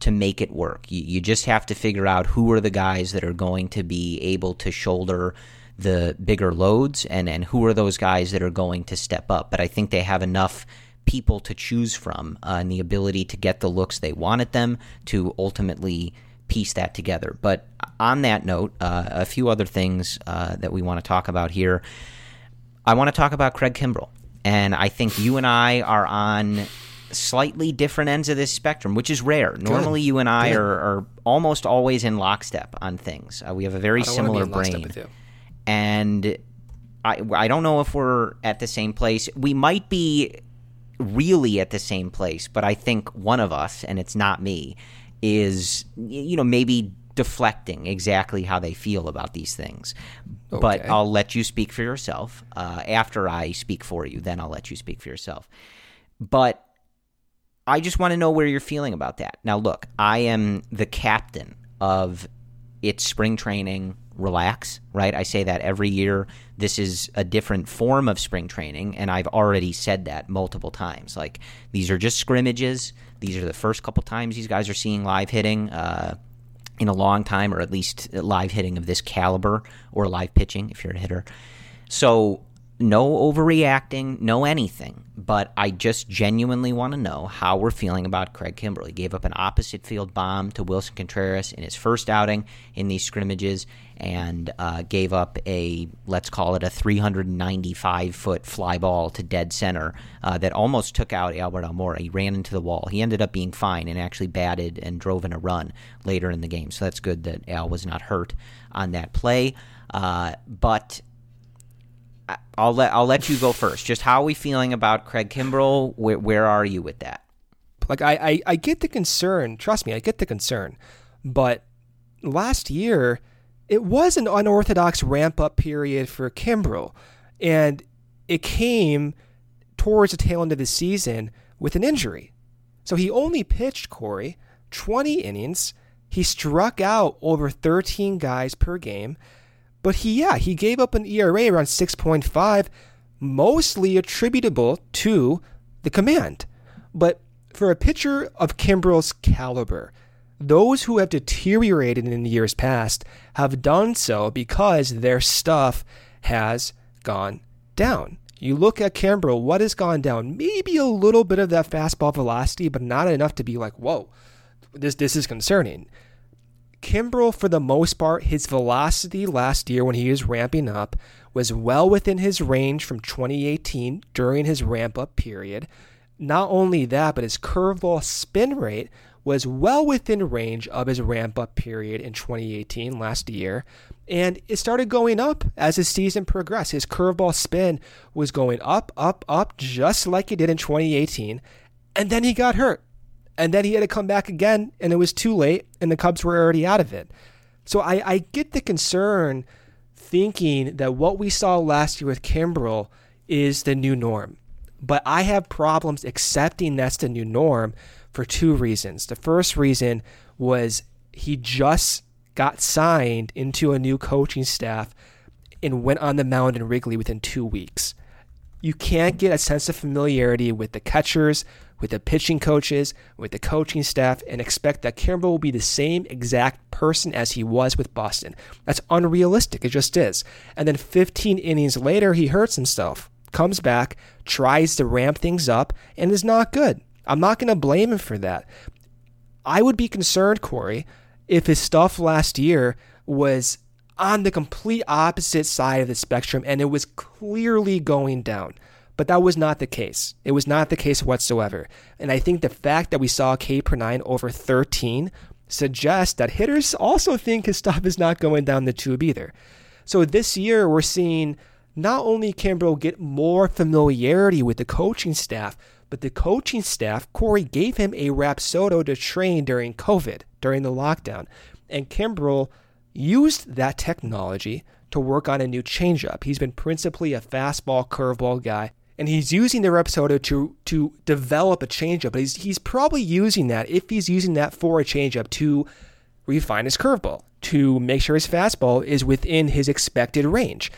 to make it work. You, you just have to figure out who are the guys that are going to be able to shoulder the bigger loads and, and who are those guys that are going to step up. But I think they have enough people to choose from uh, and the ability to get the looks they wanted them to ultimately piece that together. But on that note, uh, a few other things uh, that we want to talk about here. I want to talk about Craig Kimbrel. And I think you and I are on slightly different ends of this spectrum, which is rare. Normally, you and I are, are almost always in lockstep on things. Uh, we have a very I don't wanna be similar brain. And I, I don't know if we're at the same place. We might be really at the same place, but I think one of us, and it's not me, is, you know, maybe deflecting exactly how they feel about these things. But I'll let you speak for yourself. Uh, after I speak for you, then I'll let you speak for yourself. But I just want to know where you're feeling about that. Now, look, I am the captain of it's spring training, relax, right? I say that every year. This is a different form of spring training, and I've already said that multiple times. Like, these are just scrimmages. These are the first couple times these guys are seeing live hitting. Uh, in a long time, or at least live hitting of this caliber, or live pitching if you're a hitter. So, no overreacting, no anything. But I just genuinely want to know how we're feeling about Craig Kimbrel. He gave up an opposite field bomb to Willson Contreras in his first outing in these scrimmages and uh, gave up a, let's call it a 395 foot fly ball to dead center uh, that almost took out Albert Almora. He ran into the wall. He ended up being fine and actually batted and drove in a run later in the game. So that's good that Al was not hurt on that play. Uh, but I'll let I'll let you go first. Just how are we feeling about Craig Kimbrel? Where, where are you with that? Like I, I, I get the concern. Trust me, I get the concern. But last year, it was an unorthodox ramp up period for Kimbrel, and it came towards the tail end of the season with an injury. So he only pitched Corey 20 innings. He struck out over 13 guys per game. But he, yeah, he gave up an ERA around 6.5, mostly attributable to the command. But for a pitcher of Kimbrel's caliber, those who have deteriorated in the years past have done so because their stuff has gone down. You look at Kimbrel, what has gone down? Maybe a little bit of that fastball velocity, but not enough to be like, whoa, this this is concerning. Kimbrel, for the most part, his velocity last year when he was ramping up was well within his range from 2018 during his ramp up period. Not only that, but his curveball spin rate was well within range of his ramp up period in 2018 last year. And it started going up as his season progressed. His curveball spin was going up, up, up, just like it did in 2018. And then he got hurt. And then he had to come back again, and it was too late, and the Cubs were already out of it. So I, I get the concern thinking that what we saw last year with Kimbrel is the new norm. But I have problems accepting that's the new norm for two reasons. The first reason was he just got signed into a new coaching staff and went on the mound in Wrigley within two weeks. You can't get a sense of familiarity with the catchers, with the pitching coaches, with the coaching staff, and expect that Kimbrel will be the same exact person as he was with Boston. That's unrealistic. It just is. And then 15 innings later, he hurts himself, comes back, tries to ramp things up, and is not good. I'm not going to blame him for that. I would be concerned, Corey, if his stuff last year was on the complete opposite side of the spectrum and it was clearly going down. But that was not the case. It was not the case whatsoever. And I think the fact that we saw K per nine over 13 suggests that hitters also think his stuff is not going down the tube either. So this year, we're seeing not only Kimbrel get more familiarity with the coaching staff, but the coaching staff, Corey gave him a Rapsodo to train during COVID, during the lockdown. And Kimbrel used that technology to work on a new changeup. He's been principally a fastball curveball guy, and he's using the Rapsodo to to develop a changeup. But he's he's probably using that if he's using that for a changeup to refine his curveball, to make sure his fastball is within his expected range.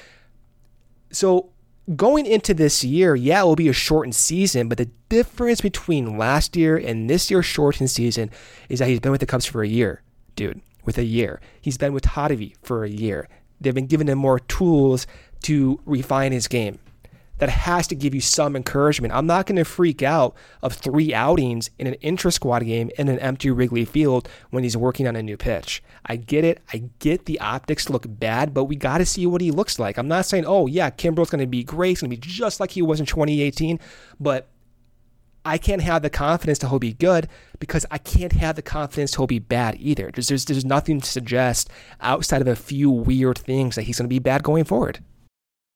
So going into this year, yeah, it will be a shortened season, but the difference between last year and this year's shortened season is that he's been with the Cubs for a year, dude with a year. He's been with Hottovy for a year. They've been giving him more tools to refine his game. That has to give you some encouragement. I'm not going to freak out of three outings in an intra squad game in an empty Wrigley Field when he's working on a new pitch. I get it. I get the optics look bad, but we got to see what he looks like. I'm not saying, oh, yeah, Kimbrel's going to be great. He's going to be just like he was in 2018, but I can't have the confidence that he'll be good because I can't have the confidence he'll be bad either. There's, there's, there's nothing to suggest outside of a few weird things that he's going to be bad going forward.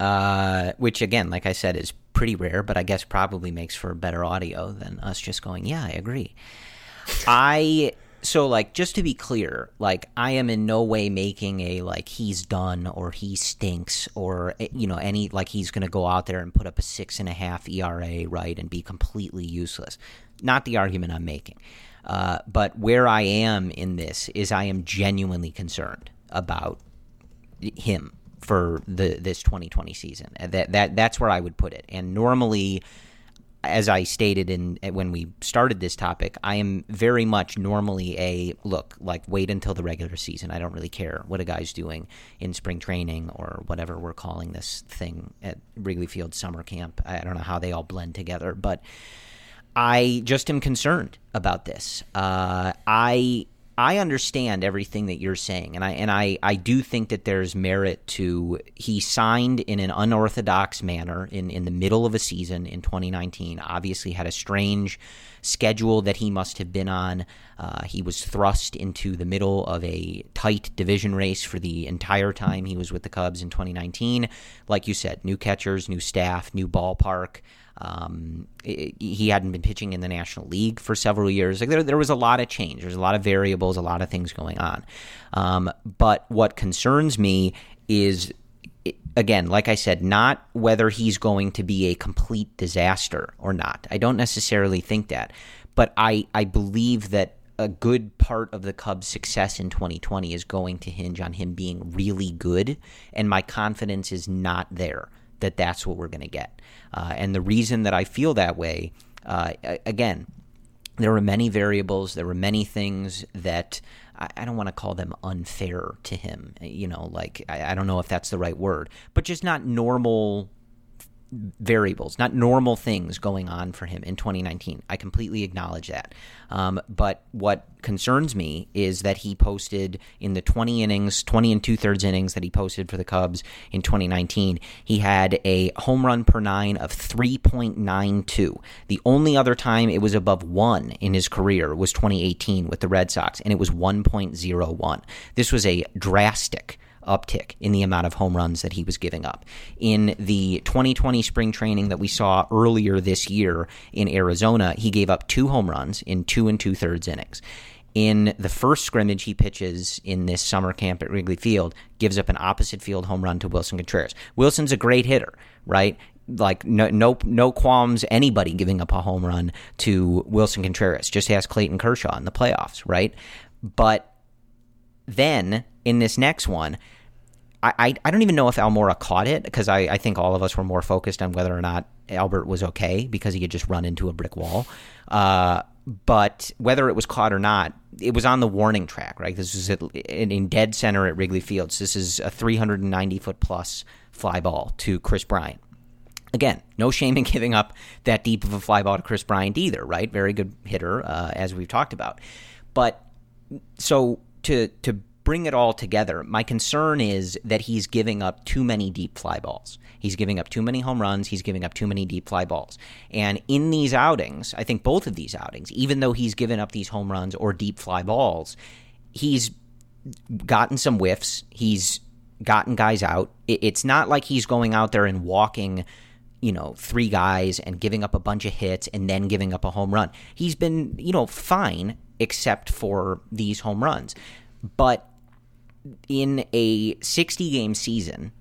Uh, which, again, like I said, is pretty rare, but I guess probably makes for better audio than us just going, yeah, I agree. I so like just to be clear like i am in no way making a like he's done or he stinks or eh, you know any like he's gonna go out there and put up a six and a half era right and be completely useless. Not the argument i'm making. Uh, but where i am in this is i am genuinely concerned about him for the this 2020 season that that that's where i would put it and normally as I stated in when we started this topic, I am very much normally a look like wait until the regular season. I don't really care what a guy's doing in spring training or whatever we're calling this thing at Wrigley Field summer camp. I don't know how they all blend together, but I just am concerned about this. Uh, I I understand everything that you're saying, and I and I, I do think that there's merit to he signed in an unorthodox manner in, in the middle of a season in 2019. Obviously, had a strange schedule that he must have been on. Uh, he was thrust into the middle of a tight division race for the entire time he was with the Cubs in 2019. Like you said, new catchers, new staff, new ballpark. Um, he hadn't been pitching in the National League for several years. Like there, there was a lot of change. There's a lot of variables, a lot of things going on. Um, but what concerns me is, again, like I said, not whether he's going to be a complete disaster or not. I don't necessarily think that, but I I believe that a good part of the Cubs' success in 2020 is going to hinge on him being really good, and my confidence is not there that that's what we're going to get. Uh, and the reason that I feel that way, uh, again, there were many variables, there were many things that I, don't want to call them unfair to him. You know, like I, I don't know if that's the right word, but just not normal variables, not normal things going on for him in 2019. I completely acknowledge that. Um, but what concerns me is that he posted in the 20 innings, 20 and two thirds innings that he posted for the Cubs in 2019, he had a home run per nine of 3.92. The only other time it was above one in his career was 2018 with the Red Sox, and it was 1.01. This was a drastic uptick in the amount of home runs that he was giving up. In the 2020 spring training that we saw earlier this year in Arizona, he gave up two home runs in two and two thirds innings. In the first scrimmage he pitches in this summer camp at Wrigley Field, gives up an opposite field home run to Willson Contreras. Willson's a great hitter, right? like no, no no qualms anybody giving up a home run to Willson Contreras. Just ask Clayton Kershaw in the playoffs, right? But then in this next one, I, I, I don't even know if Almora caught it because I, I think all of us were more focused on whether or not Albert was okay because he had just run into a brick wall. Uh, but whether it was caught or not, it was on the warning track, right? This is in, dead center at Wrigley Fields. This is a 390 foot plus fly ball to Kris Bryant. Again, no shame in giving up that deep of a fly ball to Kris Bryant either, right? Very good hitter, uh, as we've talked about. But so to to bring it all together, my concern is that he's giving up too many deep fly balls. He's giving up too many home runs. He's giving up too many deep fly balls. And in these outings, I think both of these outings, even though he's given up these home runs or deep fly balls, he's gotten some whiffs. He's gotten guys out. It's not like he's going out there and walking you know, three guys and giving up a bunch of hits and then giving up a home run. He's been, you know, fine except for these home runs. But in a 60 game season,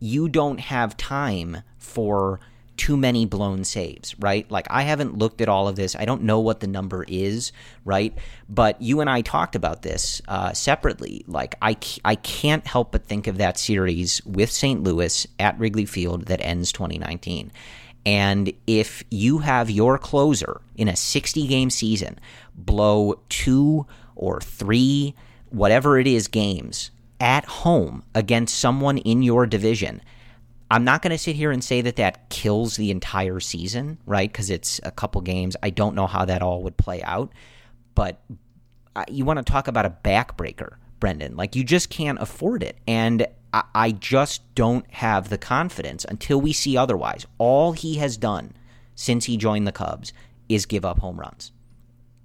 you don't have time for too many blown saves, right? Like, I haven't looked at all of this. I don't know what the number is, right? But you and I talked about this uh, separately. Like, I, I can't help but think of that series with St. Louis at Wrigley Field that ends 2019. And if you have your closer in a 60 game season blow two or three whatever it is games at home against someone in your division. I'm not going to sit here and say that that kills the entire season, right? Because it's a couple games. I don't know how that all would play out. But uh, you want to talk about a backbreaker, Brendan. Like, you just can't afford it. And I just don't have the confidence until we see otherwise. All he has done since he joined the Cubs is give up home runs.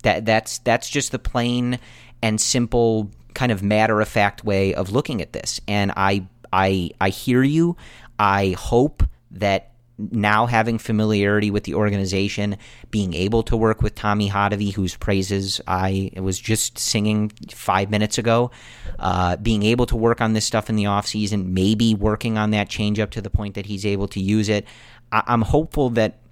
That that's that's just the plain and simple kind of matter of fact way of looking at this. And I I I hear you. I hope that now having familiarity with the organization, being able to work with Tommy Hottovy, whose praises I was just singing five minutes ago, uh, being able to work on this stuff in the offseason, maybe working on that change up to the point that he's able to use it. I- I'm hopeful that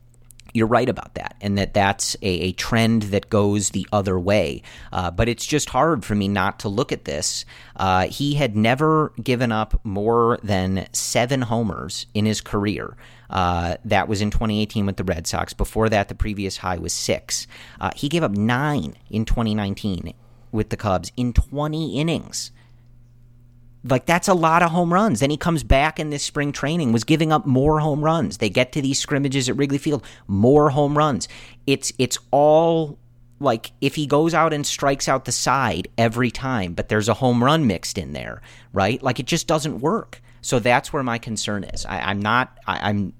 you're right about that, and that that's a, a trend that goes the other way. Uh, but it's just hard for me not to look at this. Uh, he had never given up more than seven homers in his career. Uh, that was in 2018 with the Red Sox. Before that, the previous high was six. Uh, he gave up nine in 2019 with the Cubs in 20 innings. Like that's a lot of home runs. Then he comes back in this spring training, was giving up more home runs. They get to these scrimmages at Wrigley Field, more home runs. It's it's all like if he goes out and strikes out the side every time, but there's a home run mixed in there, right? Like it just doesn't work. So that's where my concern is. I, am not. I, I'm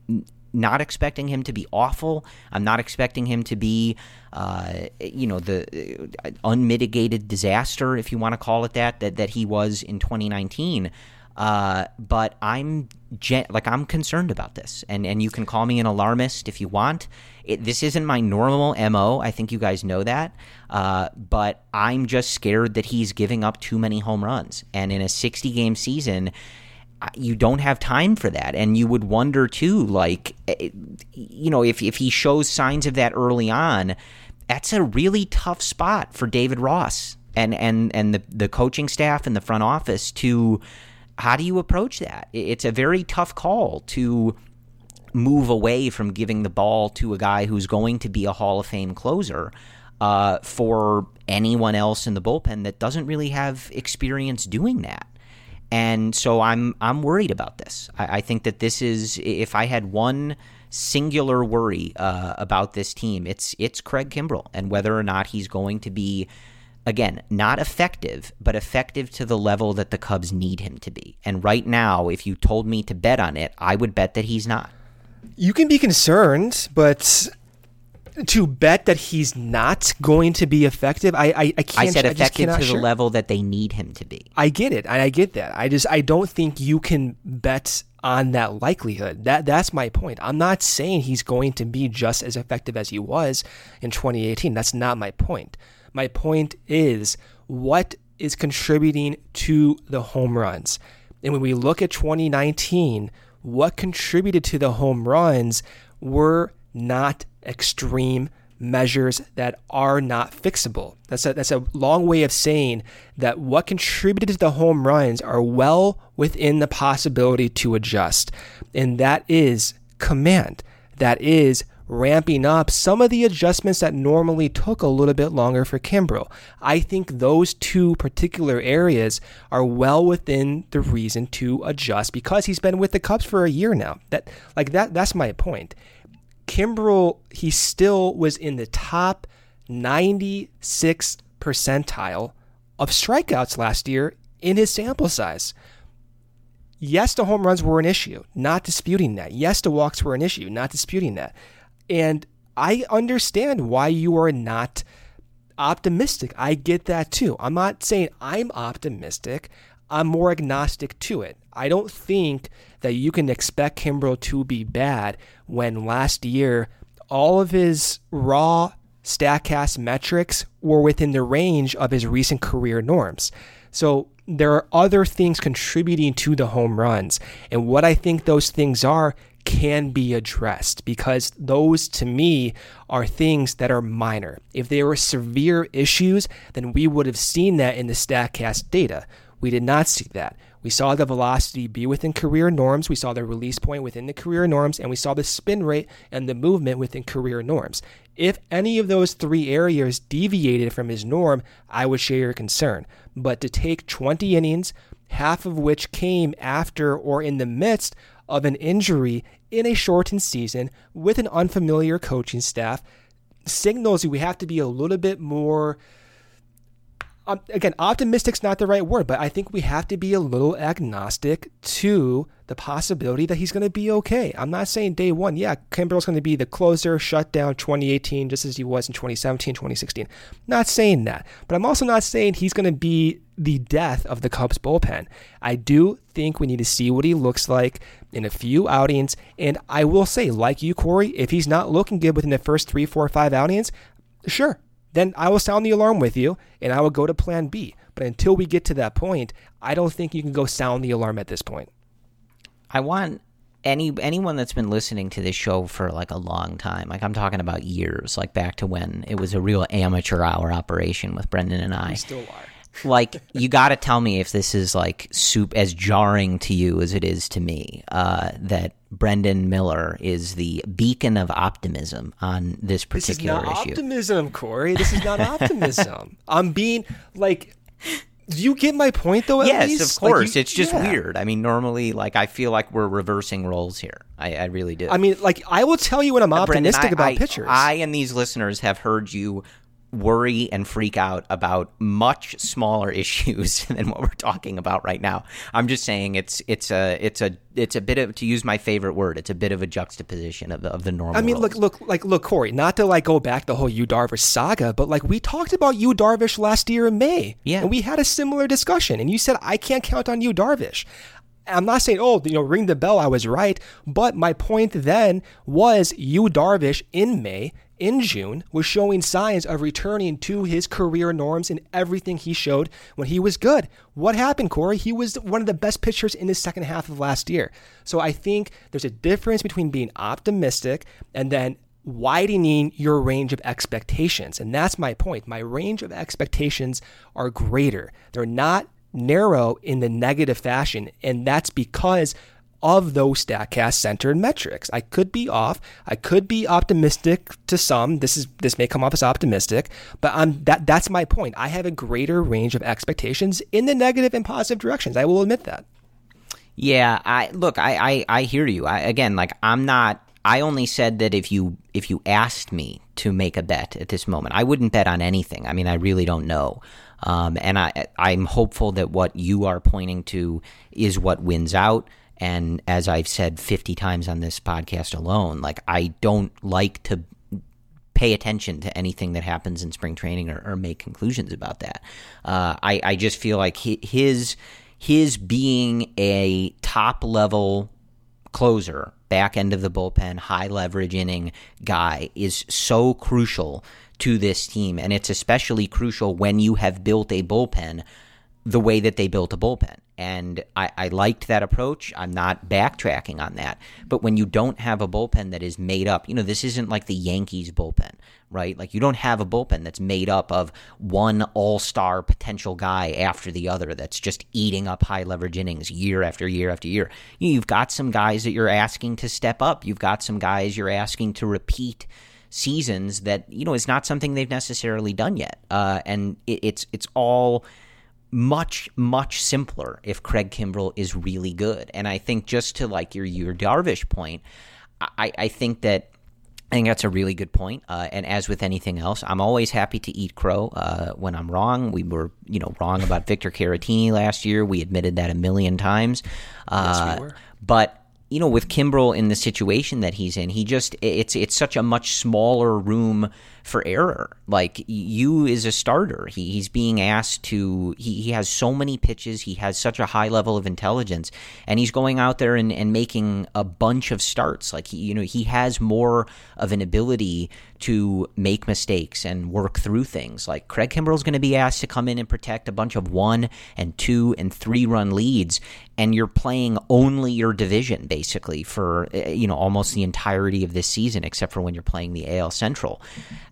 not expecting him to be awful. I'm not expecting him to be, uh, you know, the uh, unmitigated disaster, if you want to call it that, that, that he was in 2019. Uh, but I'm gen- like I'm concerned about this, and and you can call me an alarmist if you want. It, this isn't my normal mo. I think you guys know that, uh, but I'm just scared that he's giving up too many home runs, and in a 60 game season, you don't have time for that and you would wonder too like eh, you know if if he shows signs of that early on that's a really tough spot for David Ross and and and the the coaching staff and the front office to how do you approach that? It's a very tough call to move away from giving the ball to a guy who's going to be a Hall of Fame closer uh, for anyone else in the bullpen that doesn't really have experience doing that. And so I'm I'm worried about this. I, I think that this is if I had one singular worry uh, about this team, it's it's Craig Kimbrel and whether or not he's going to be again, not effective, but effective to the level that the Cubs need him to be. And right now, if you told me to bet on it, I would bet that he's not. You can be concerned, but to bet that he's not going to be effective, I I, I can't. I said I effective to the sure. level that they need him to be. I get it. I, I get that. I just I don't think you can bet on that likelihood. That that's my point. I'm not saying he's going to be just as effective as he was in 2018. That's not my point. My point is what is contributing to the home runs. And when we look at 2019, what contributed to the home runs were not extreme measures that are not fixable. That's a, that's a long way of saying that what contributed to the home runs are well within the possibility to adjust. And that is command. That is ramping up some of the adjustments that normally took a little bit longer for Kimbrel. I think those two particular areas are well within the reason to adjust because he's been with the Cubs for a year now. That like that that's my point. Kimbrel, he still was in the top 96 percentile of strikeouts last year in his sample size. Yes, the home runs were an issue, not disputing that. Yes, the walks were an issue, not disputing that. And I understand why you are not optimistic. I get that too. I'm not saying I'm optimistic. I'm more agnostic to it. I don't think that you can expect Kimbrel to be bad when last year all of his raw StatCast metrics were within the range of his recent career norms. So there are other things contributing to the home runs. And what I think those things are can be addressed because those to me are things that are minor. If they were severe issues, then we would have seen that in the StatCast data. We did not see that. We saw the velocity be within career norms, we saw the release point within the career norms, and we saw the spin rate and the movement within career norms. If any of those three areas deviated from his norm, I would share your concern. But to take 20 innings, half of which came after or in the midst of an injury in a shortened season with an unfamiliar coaching staff signals we have to be a little bit more um, again, optimistic's not the right word, but I think we have to be a little agnostic to the possibility that he's going to be okay. I'm not saying day one, yeah, Kimbrel's going to be the closer, shut down 2018, just as he was in 2017, 2016. Not saying that, but I'm also not saying he's going to be the death of the Cubs bullpen. I do think we need to see what he looks like in a few outings. And I will say, like you, Corey, if he's not looking good within the first three, four, five outings, sure, then I will sound the alarm with you and I will go to plan B. But until we get to that point, I don't think you can go sound the alarm at this point. I want any anyone that's been listening to this show for like a long time, like I'm talking about years, like back to when it was a real amateur hour operation with Brendan and I. We still are like you got to tell me if this is like soup as jarring to you as it is to me uh, that Brendan Miller is the beacon of optimism on this particular this is not issue. Optimism, Corey. This is not optimism. I'm being like. Do you get my point though? yes, least? of course. Like you, it's just yeah. weird. I mean, normally, like I feel like we're reversing roles here. I, I really do. I mean, like I will tell you when I'm Uh, Brendan, optimistic I- about I- pitchers. I and these listeners have heard you worry and freak out about much smaller issues than what we're talking about right now. I'm just saying it's it's a it's a it's a bit of to use my favorite word. It's a bit of a juxtaposition of the of the normal. I mean, roles. look, look, like, look, Corey. Not to like go back the whole Yu Darvish saga, but like we talked about Yu Darvish last year in May, Yeah. and we had a similar discussion, and you said I can't count on Yu Darvish. I'm not saying, oh, you know, ring the bell. I was right, but my point then was Yu Darvish in May, in June, was showing signs of returning to his career norms in everything he showed when he was good. What happened, Corey? He was one of the best pitchers in his second half of last year. So I think there's a difference between being optimistic and then widening your range of expectations. And that's my point. My range of expectations are greater. They're not narrow in the negative fashion. And that's because of those StatCast centered metrics. I could be off. I could be optimistic to some. This is this may come off as optimistic, but I'm that that's my point. I have a greater range of expectations in the negative and positive directions. I will admit that. Yeah, I look, I I, I hear you. I again like I'm not I only said that if you if you asked me to make a bet at this moment, I wouldn't bet on anything. I mean, I really don't know. Um, and I I'm hopeful that what you are pointing to is what wins out. And as I've said 50 times on this podcast alone, like I don't like to pay attention to anything that happens in spring training or, or make conclusions about that. Uh, I, I just feel like his his being a top level closer, back end of the bullpen, high leverage inning guy is so crucial to this team. And it's especially crucial when you have built a bullpen the way that they built a bullpen. And I, I, liked that approach. I'm not backtracking on that. But when you don't have a bullpen that is made up, you know, this isn't like the Yankees bullpen, right? Like you don't have a bullpen that's made up of one all star potential guy after the other that's just eating up high leverage innings year after year after year. You've got some guys that you're asking to step up. You've got some guys you're asking to repeat seasons that, you know, is not something they've necessarily done yet. Uh, and it, it's, it's all much much simpler if Craig Kimbrel is really good. And I think just to like your your Darvish point, I, I think that I think that's a really good point. Uh, and as with anything else, I'm always happy to eat crow uh, when I'm wrong. We were, you know, wrong about Victor Caratini last year. We admitted that a million times. Uh, yes, we were. But you know, with Kimbrel in the situation that he's in, he just it's it's such a much smaller room for error. Like Yu is a starter. He, he's being asked to he, he has so many pitches, he has such a high level of intelligence, and he's going out there and, and making a bunch of starts. Like he you know, he has more of an ability to make mistakes and work through things. Like Craig Kimbrel's going to be asked to come in and protect a bunch of one and two and three run leads, and you're playing only your division basically for eh, you know almost the entirety of this season, except for when you're playing the AL Central.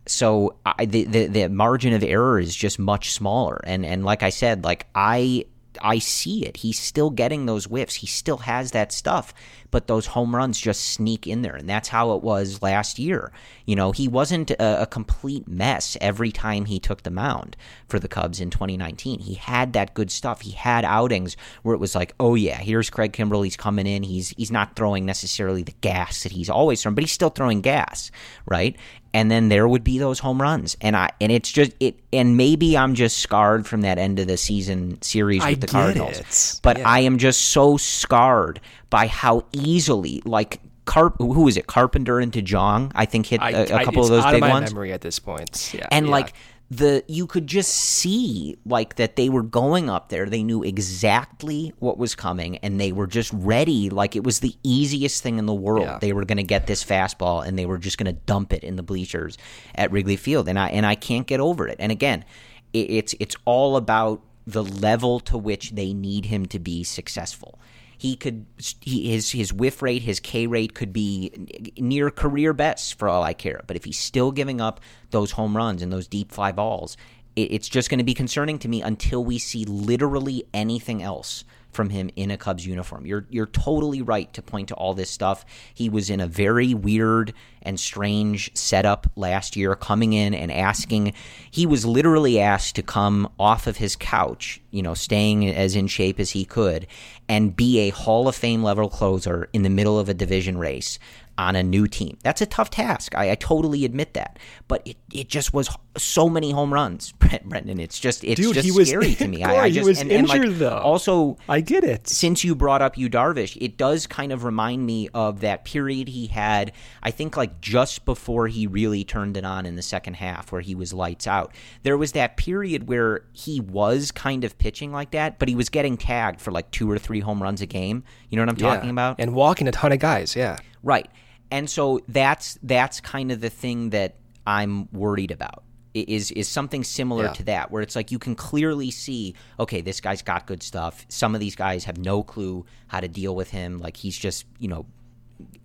So I, the, the the margin of error is just much smaller, and and like I said, like I I see it. He's still getting those whiffs. He still has that stuff, but those home runs just sneak in there. And that's how it was last year. You know, he wasn't a, a, complete mess every time he took the mound for the Cubs in 2019. He had that good stuff. He had outings where it was like, oh yeah, here's Craig Kimbrel. He's coming in. He's he's not throwing necessarily the gas that he's always thrown, but he's still throwing gas, right? And then there would be those home runs and i and it's just it and maybe i'm just scarred from that end of the season series with I the cardinals it. but yeah. i am just so scarred by how easily like Carp, who is it? Carpenter and DeJong, I think hit a, a couple of those big of ones. Memory at this point, yeah. And yeah. like the you could just see like that they were going up there. They knew exactly what was coming and they were just ready. Like it was the easiest thing in the world. Yeah. they were going to get this fastball and they were just going to dump it in the bleachers at Wrigley Field and I and I can't get over it. And again it, it's it's all about the level to which they need him to be successful he could he, his his whiff rate, his K rate could be near career best for all I care. But if he's still giving up those home runs and those deep fly balls, it, it's just going to be concerning to me until we see literally anything else from him in a Cubs uniform. You're you're totally right to point to all this stuff. He was in a very weird and strange setup last year coming in and asking he was literally asked to come off of his couch, you know, staying as in shape as he could and be a Hall of Fame level closer in the middle of a division race on a new team. That's a tough task. I, I, totally admit that. But it, it just was so many home runs, Brendan. It's just it's Dude, just he was, scary to me. I, I just, he was and, injured and like, though. Also, I get it. Since you brought up Yu Darvish, it does kind of remind me of that period he had. I think like just before he really turned it on in the second half, where he was lights out. There was that period where he was kind of pitching like that, but he was getting tagged for like two or three home runs a game. You know what I'm yeah. talking about? And walking a ton of guys. Yeah. Right and so that's that's kind of the thing that I'm worried about is is something similar yeah. to that where it's like you can clearly see okay this guy's got good stuff some of these guys have no clue how to deal with him like he's just you know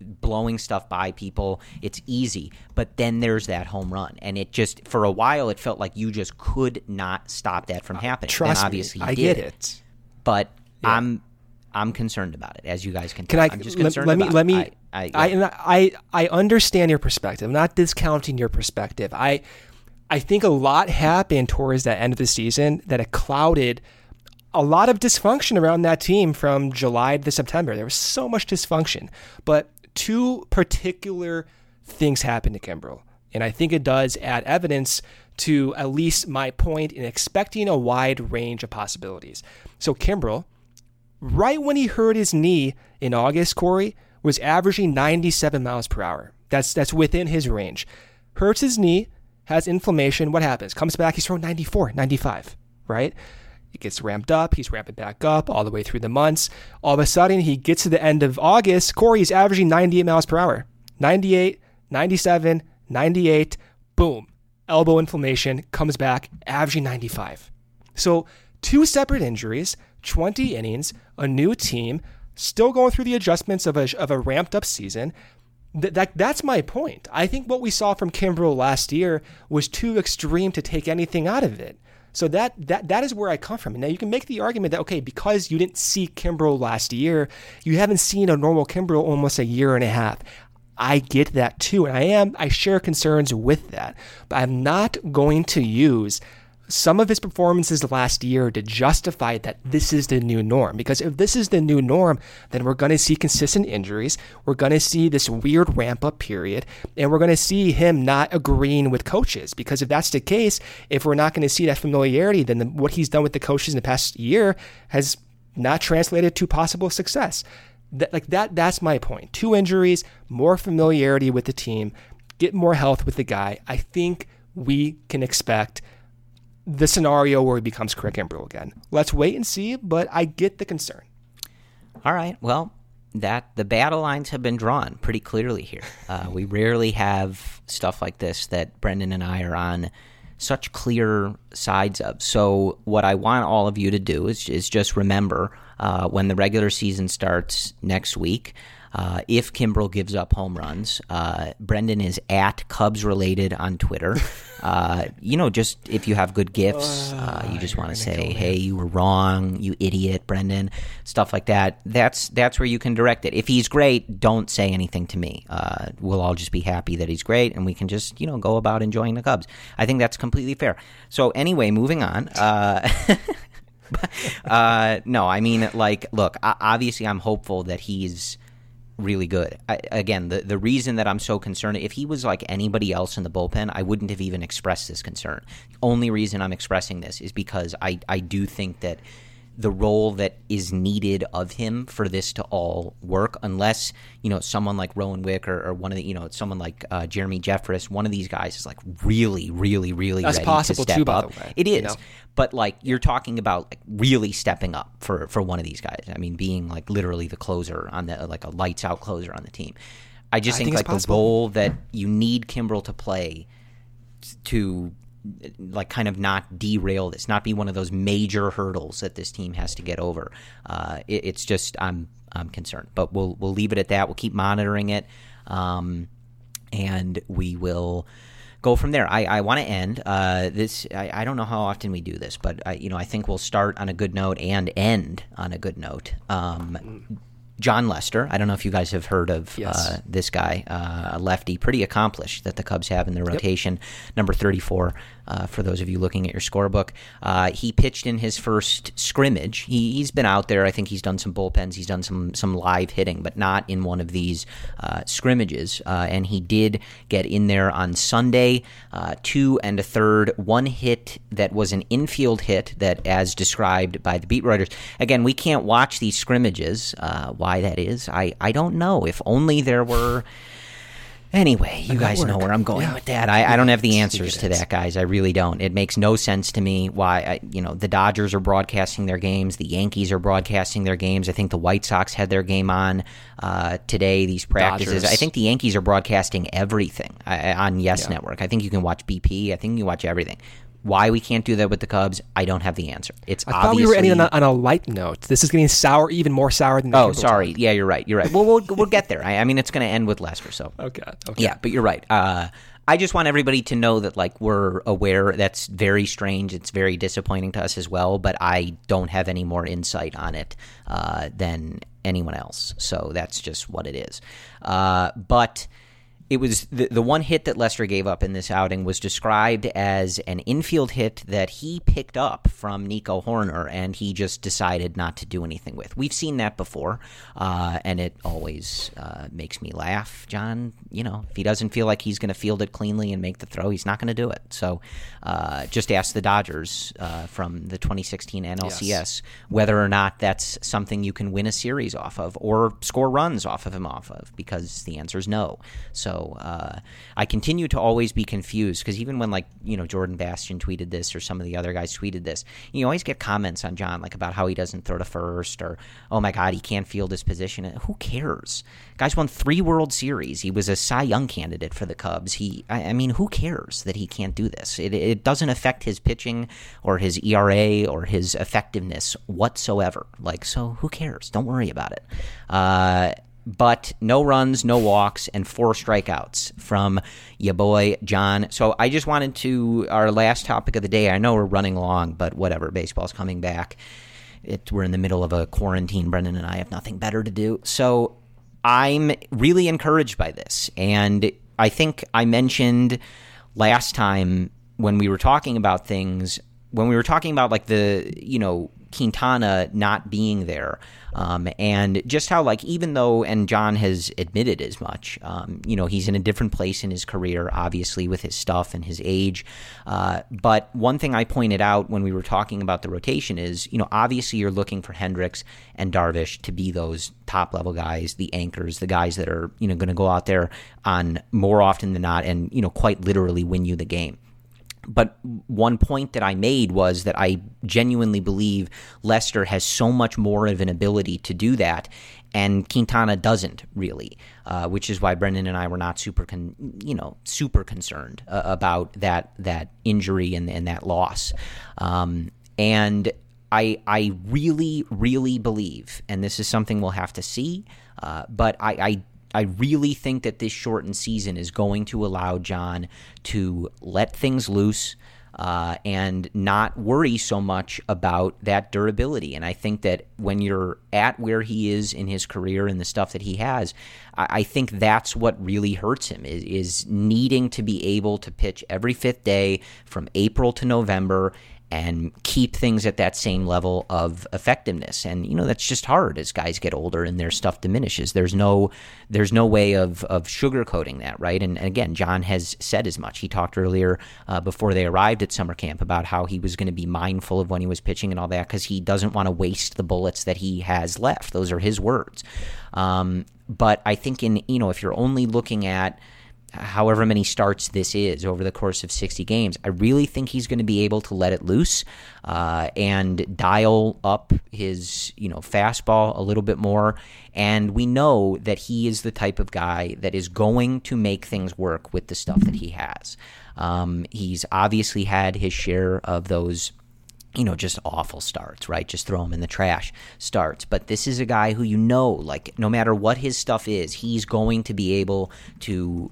blowing stuff by people. It's easy. But then there's that home run. And it just, for a while, it felt like you just could not stop that from uh, happening. Trust and obviously me, you I did. get it. But I'm. I'm concerned about it, as you guys can. Can tell. I I'm just let, concerned let me about let it. me I, I, I, and I I understand your perspective. I'm not discounting your perspective. I I think a lot happened towards that end of the season that it clouded a lot of dysfunction around that team from July to September. There was so much dysfunction, but two particular things happened to Kimbrel, and I think it does add evidence to at least my point in expecting a wide range of possibilities. So Kimbrel right when he hurt his knee in August, Corey was averaging 97 miles per hour. That's that's within his range. Hurts his knee, has inflammation. What happens? Comes back, he's throwing 94, 95, right? It gets ramped up. He's ramping back up all the way through the months. All of a sudden, he gets to the end of August. Corey is averaging 98 miles per hour. 98, 97, 98. Boom. Elbow inflammation comes back, averaging 95. So, two separate injuries, 20 innings, a new team, still going through the adjustments of a, of a ramped up season. Th- that, that's my point. I think what we saw from Kimbrel last year was too extreme to take anything out of it. So that that that is where I come from. And Now you can make the argument that okay, because you didn't see Kimbrel last year, you haven't seen a normal Kimbrel almost a year and a half. I get that too, and I am I share concerns with that. But I'm not going to use some of his performances last year to justify that this is the new norm. Because if this is the new norm, then we're going to see consistent injuries. We're going to see this weird ramp up period, and we're going to see him not agreeing with coaches. Because if that's the case, if we're not going to see that familiarity, then the, what he's done with the coaches in the past year has not translated to possible success. That, like that, that's my point. Two injuries, more familiarity with the team, get more health with the guy. I think we can expect the scenario where he becomes Craig Kimbrel again. Let's wait and see, but I get the concern. All right. Well, that the battle lines have been drawn pretty clearly here. Uh, we rarely have stuff like this that Brendan and I are on such clear sides of. So, what I want all of you to do is, is just remember uh, when the regular season starts next week. Uh, if Kimbrel gives up home runs, uh, Brendan is at Cubs related on Twitter. Uh, you know, just if you have good gifts, uh, you just want to say, "Hey, you were wrong, you idiot, Brendan," stuff like that. That's that's where you can direct it. If he's great, don't say anything to me. Uh, we'll all just be happy that he's great, and we can just you know go about enjoying the Cubs. I think that's completely fair. So anyway, moving on. Uh, uh, no, I mean, like, look, obviously, I'm hopeful that he's really good. I, again, the the reason that I'm so concerned, if he was like anybody else in the bullpen, I wouldn't have even expressed this concern. The only reason I'm expressing this is because I I do think that the role that is needed of him for this to all work, unless you know someone like Rowan Wick or, or one of the you know someone like uh, Jeremy Jeffress, one of these guys is like really, really, really That's ready possible to step too, by up. the way, It you know? but like you're talking about like really stepping up for for one of these guys. I mean, being like literally the closer on the like a lights out closer on the team. I just I think, think like the role that you need Kimbrel to play to like kind of not derail this, not be one of those major hurdles that this team has to get over. Uh, it, it's just I'm I'm concerned, but we'll we'll leave it at that. We'll keep monitoring it, um, and we will go from there. I, I want to end uh, this. I, I don't know how often we do this, but I, you know I think we'll start on a good note and end on a good note. Um, Jon Lester. I don't know if you guys have heard of Yes. uh, this guy, uh, a lefty, pretty accomplished that the Cubs have in their rotation, number 34. Uh, for those of you looking at your scorebook, uh, he pitched in his first scrimmage. He, he's been out there. I think he's done some bullpens. He's done some some live hitting, but not in one of these uh, scrimmages. Uh, and he did get in there on Sunday, uh, two and a third, one hit that was an infield hit that, as described by the beat writers. Again, we can't watch these scrimmages. Uh, why that is, I I don't know. If only there were. Anyway, you guys know where I'm going Yeah. with that. I, I don't have the answers to that, guys. I really don't. It makes no sense to me why, I, you know, the Dodgers are broadcasting their games, the Yankees are broadcasting their games. I think the White Sox had their game on uh, today. These practices. Dodgers. I think the Yankees are broadcasting everything uh, on Yes Network. I think you can watch BP. I think you can watch everything. Why we can't do that with the Cubs, I don't have the answer. It's I thought we were ending on a, on a light note. This is getting sour, even more sour than. The Oh, sorry. talk. Yeah, you're right. You're right. Well, we'll we'll get there. I, I mean, it's going to end with Lester. So Okay. Okay. yeah, but you're right. Uh, I just want everybody to know that like we're aware. That's very strange. It's very disappointing to us as well. But I don't have any more insight on it uh, than anyone else. So that's just what it is. Uh, but it was the, the one hit that Lester gave up in this outing was described as an infield hit that he picked up from Nico Hoerner and he just decided not to do anything with. We've seen that before, uh, and it always uh, makes me laugh. Jon, you know, if he doesn't feel like he's going to field it cleanly and make the throw, he's not going to do it. So uh, just ask the Dodgers uh, from the 2016 NLCS whether or not that's something you can win a series off of or score runs off of him off of because the answer is no. So uh, I continue to always be confused because even when like you know Jordan Bastian tweeted this or some of the other guys tweeted this, you always get comments on Jon like about how he doesn't throw to first or oh my god he can't field his position. Who cares? Guys won three World Series. He was a Cy Young candidate for the Cubs. He I, I mean who cares that he can't do this? It, it doesn't affect his pitching or his ERA or his effectiveness whatsoever. Like so who cares? Don't worry about it. Uh, but no runs, no walks, and four strikeouts from your boy Jon. So I just wanted to our last topic of the day. I know we're running long, but whatever. Baseball's coming back. It, we're in the middle of a quarantine. Brendan and I have nothing better to do. So I'm really encouraged by this, and I think I mentioned last time when we were talking about things when we were talking about like the you know Quintana not being there, um, and just how like even though and Jon has admitted as much, um, you know he's in a different place in his career, obviously with his stuff and his age. Uh, but one thing I pointed out when we were talking about the rotation is, you know, obviously you're looking for Hendricks and Darvish to be those top level guys, the anchors, the guys that are you know going to go out there on more often than not, and you know quite literally win you the game. But one point that I made was that I genuinely believe Lester has so much more of an ability to do that, and Quintana doesn't really, uh, which is why Brendan and I were not super, con- you know, super concerned uh, about that that injury and, and that loss. Um, and I I really really believe, and this is something we'll have to see, uh, but I, I I really think that this shortened season is going to allow Jon to let things loose uh, and not worry so much about that durability. And I think that when you're at where he is in his career and the stuff that he has, I, I think that's what really hurts him is, is needing to be able to pitch every fifth day from April to November and keep things at that same level of effectiveness. And you know that's just hard as guys get older and their stuff diminishes. There's no there's no way of of sugarcoating that, right? And, again, Jon has said as much. He talked earlier uh, before they arrived at summer camp about how he was going to be mindful of when he was pitching and all that because he doesn't want to waste the bullets that he has left. Those are his words. Um, but I think in you know if you're only looking at however many starts this is over the course of 60 games, I really think he's going to be able to let it loose uh, and dial up his you know fastball a little bit more. And we know that he is the type of guy that is going to make things work with the stuff that he has. Um, he's obviously had his share of those you know, just awful starts, right? Just throw him in the trash starts. But this is a guy who you know, like, no matter what his stuff is, he's going to be able to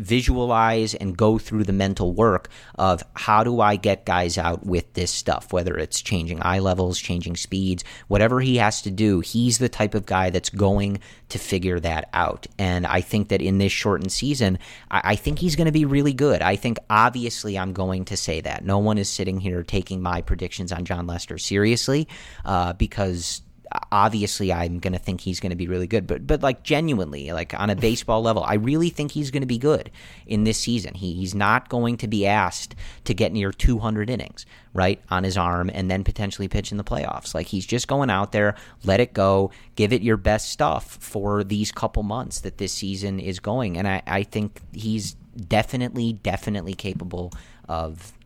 visualize and go through the mental work of how do I get guys out with this stuff, whether it's changing eye levels, changing speeds, whatever he has to do, he's the type of guy that's going to figure that out. And I think that in this shortened season, I, I think he's going to be really good. I think obviously I'm going to say that. No one is sitting here taking my predictions on Jon Lester seriously uh, because obviously I'm going to think he's going to be really good, but but like genuinely, like on a baseball level, I really think he's going to be good in this season. He, he's not going to be asked to get near 200 innings, right, on his arm and then potentially pitch in the playoffs. Like he's just going out there, let it go, give it your best stuff for these couple months that this season is going, and I, I think he's definitely, definitely capable of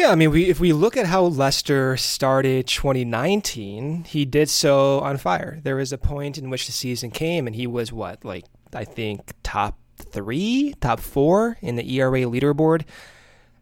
Yeah, I mean, we if we look at how Lester started 2019, he did so on fire. There was a point in which the season came, and he was what, like I think top three, top four in the ERA leaderboard.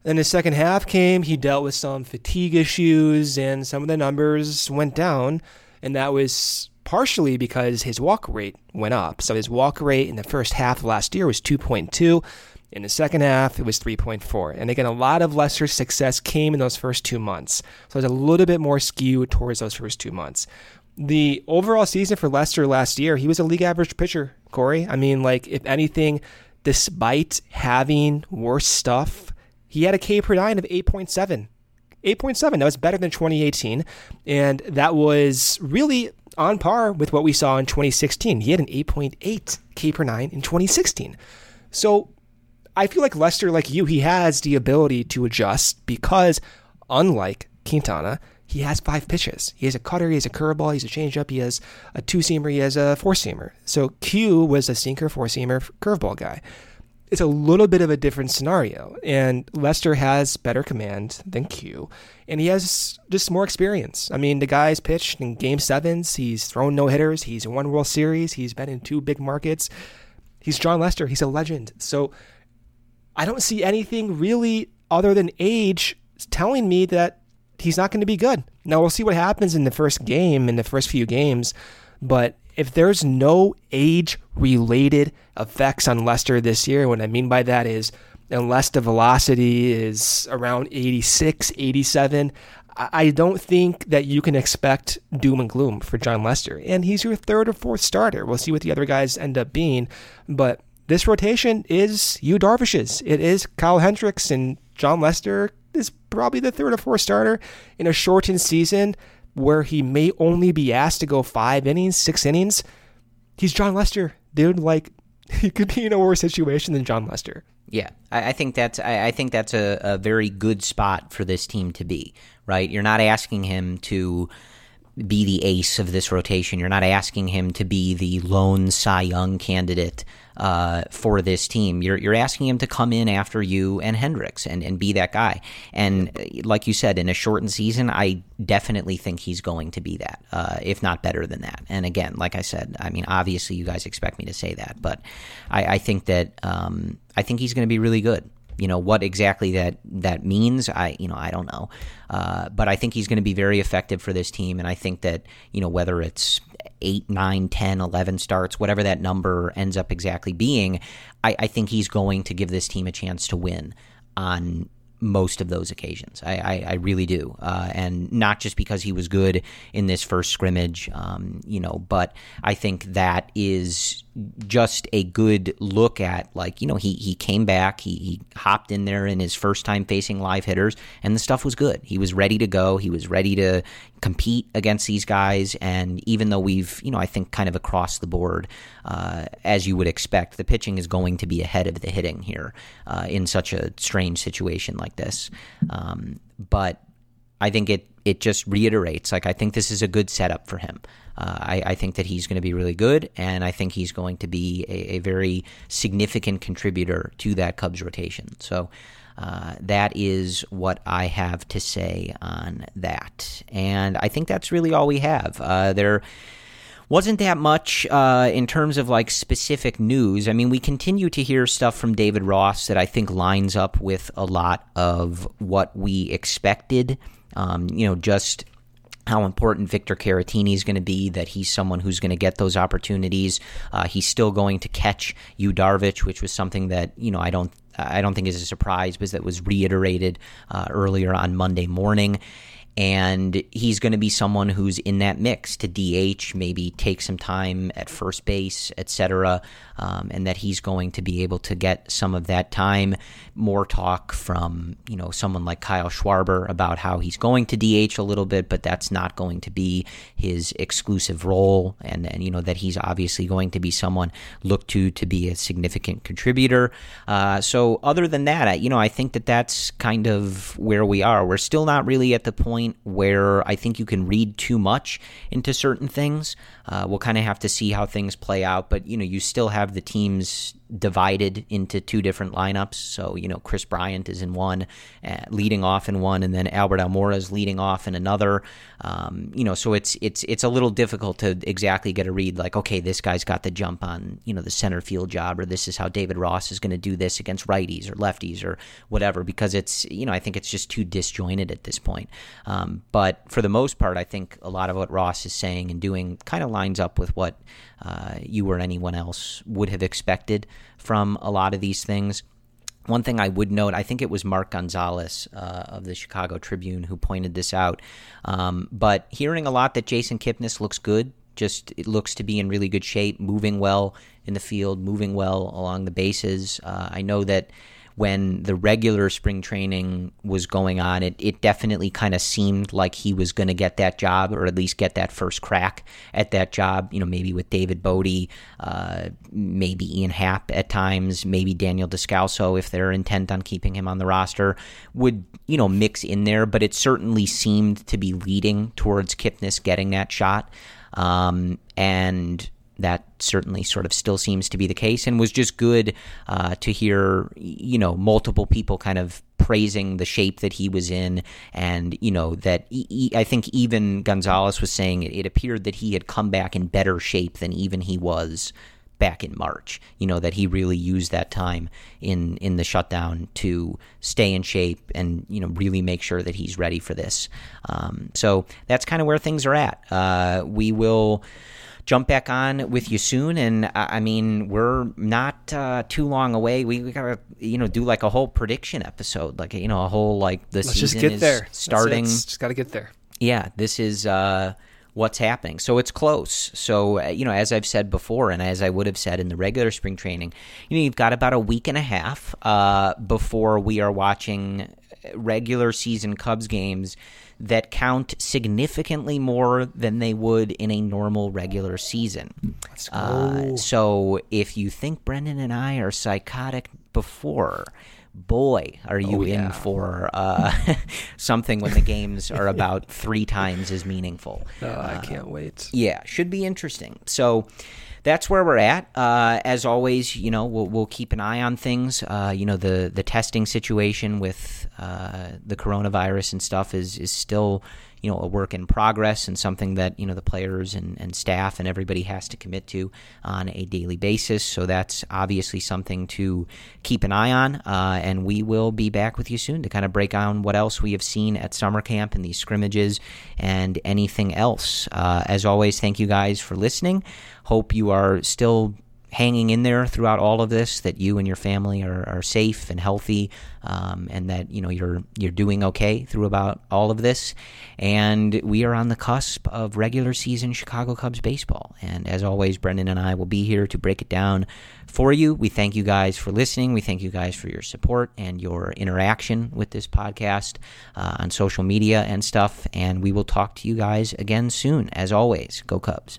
Then the second half came, he dealt with some fatigue issues, and some of the numbers went down, and that was partially because his walk rate went up. So his walk rate in the first half of last year was 2.2. In the second half, it was 3.4. And again, a lot of Lester's success came in those first two months. So it's a little bit more skewed towards those first two months. The overall season for Lester last year, he was a league average pitcher, Corey. I mean, like, if anything, despite having worse stuff, he had a K per nine of 8.7. 8.7. That was better than 2018. And that was really on par with what we saw in 2016. He had an 8.8 K per nine in 2016. So I feel like Lester, like you, he has the ability to adjust because, unlike Quintana, he has five pitches. He has a cutter, he has a curveball, he has a changeup, he has a two seamer, he has a four seamer. So Q was a sinker, four seamer, curveball guy. It's a little bit of a different scenario, and Lester has better command than Q, and he has just more experience. I mean, the guy's pitched in game sevens, he's thrown no hitters, he's won World Series, he's been in two big markets. He's Jon Lester, he's a legend. So I don't see anything really other than age telling me that he's not going to be good. Now we'll see what happens in the first game, in the first few games, but if there's no age related effects on Lester this year, what I mean by that is unless the velocity is around 86, 87, I don't think that you can expect doom and gloom for Jon Lester. And he's your third or fourth starter. We'll see what the other guys end up being. But this rotation is Yu Darvish's. It is Kyle Hendricks and Jon Lester is probably the third or fourth starter in a shortened season where he may only be asked to go five innings, six innings. He's Jon Lester, dude. Like he could be in a worse situation than Jon Lester. Yeah, I, I think that's I, I think that's a, a very good spot for this team to be. Right, you're not asking him to be the ace of this rotation. You're not asking him to be the lone Cy Young candidate uh, for this team. You're you're asking him to come in after Yu and Hendricks and, and be that guy. And uh, like you said, in a shortened season, I definitely think he's going to be that, uh, if not better than that. And again, like I said, I mean, obviously you guys expect me to say that, but I, I think that um, I think he's going to be really good. You know what exactly that that means, I you know I don't know, uh, but I think he's going to be very effective for this team, and I think that you know whether it's 8, 9, 10, 11 starts, whatever that number ends up exactly being, I, I think he's going to give this team a chance to win on most of those occasions. I, I, I really do, uh, and not just because he was good in this first scrimmage, um, you know, but I think that is just a good look at like you know he he came back he he hopped in there in his first time facing live hitters and the stuff was good. He was ready to go he was ready to compete against these guys and even though we've you know I think kind of across the board uh, as you would expect the pitching is going to be ahead of the hitting here uh, in such a strange situation like this. Um, but I think it it just reiterates like I think this is a good setup for him. Uh, I, I, think that he's going to be really good, and I think he's going to be a, a very significant contributor to that Cubs rotation. So uh, that is what I have to say on that, and I think that's really all we have. Uh, there wasn't that much uh, in terms of like specific news. I mean, we continue to hear stuff from David Ross that I think lines up with a lot of what we expected Um, you know, just how important Victor Caratini is going to be, that he's someone who's going to get those opportunities. Uh, he's still going to catch Yu Darvish, which was something that, you know, I don't I don't think is a surprise because that was reiterated uh, earlier on Monday morning and he's going to be someone who's in that mix to DH, maybe take some time at first base, etc., um, and that he's going to be able to get some of that time. More talk from you know someone like Kyle Schwarber about how he's going to DH a little bit, but that's not going to be his exclusive role, and and you know that he's obviously going to be someone looked to to be a significant contributor. Uh, so other than that, I, you know, I think that that's kind of where we are. We're still not really at the point where I think you can read too much into certain things. Uh, we'll kind of have to see how things play out, but you know, you still have the teams divided into two different lineups. So you know, Kris Bryant is in one, uh, leading off in one, and then Albert Almora is leading off in another. Um, you know, so it's it's it's a little difficult to exactly get a read. Like, okay, this guy's got the jump on you know the center field job, or this is how David Ross is going to do this against righties or lefties or whatever, because it's you know I think it's just too disjointed at this point. Um, but for the most part, I think a lot of what Ross is saying and doing kind of lines up with what uh, you or anyone else would have expected from a lot of these things. One thing I would note, I think it was Mark Gonzales uh, of the Chicago Tribune who pointed this out. Um, but hearing a lot that Jason Kipnis looks good, just it looks to be in really good shape, moving well in the field, moving well along the bases. Uh, I know that when the regular spring training was going on, it, it definitely kind of seemed like he was going to get that job or at least get that first crack at that job. You know, maybe with David Bote, uh, maybe Ian Happ at times, maybe Daniel Descalso if they're intent on keeping him on the roster would, you know, mix in there. But it certainly seemed to be leading towards Kipnis getting that shot. Um, and that certainly sort of still seems to be the case and was just good uh, to hear you know multiple people kind of praising the shape that he was in and you know that he, I think even Gonzales was saying it, it appeared that he had come back in better shape than even he was back in March. You know that he really used that time in in the shutdown to stay in shape and you know really make sure that he's ready for this. Um, so that's kind of where things are at. Uh, we will jump back on with you soon. And uh, I mean, we're not uh, too long away. We, we, gotta, you know, do like a whole prediction episode, like you know, a whole like the Let's season just get is there. starting. Just got to get there. Yeah, this is uh, what's happening. So it's close. So uh, you know, as I've said before, and as I would have said in the regular spring training, you know, you've got about a week and a half uh, before we are watching regular season Cubs games that count significantly more than they would in a normal regular season. Uh, so if you think Brendan and I are psychotic before, boy, are you Oh, in for uh, something when the games are about three times as meaningful. Oh, I can't wait. Yeah, should be interesting. So that's where we're at. Uh, as always, you know, we'll, we'll keep an eye on things. Uh, you know, the the testing situation with uh, the coronavirus and stuff is is still you know a work in progress and something that you know the players and, and staff and everybody has to commit to on a daily basis. So that's obviously something to keep an eye on. Uh, and we will be back with you soon to kind of break down what else we have seen at summer camp and these scrimmages and anything else. Uh, as always, thank you guys for listening. Hope you are still hanging in there throughout all of this that you and your family are, are safe and healthy um, and that you know you're you're doing okay through about all of this. And we are on the cusp of regular season Chicago Cubs baseball. And as always Brendan and I will be here to break it down for you. We thank you guys for listening. We thank you guys for your support and your interaction with this podcast uh, on social media and stuff. And we will talk to you guys again soon. As always go Cubs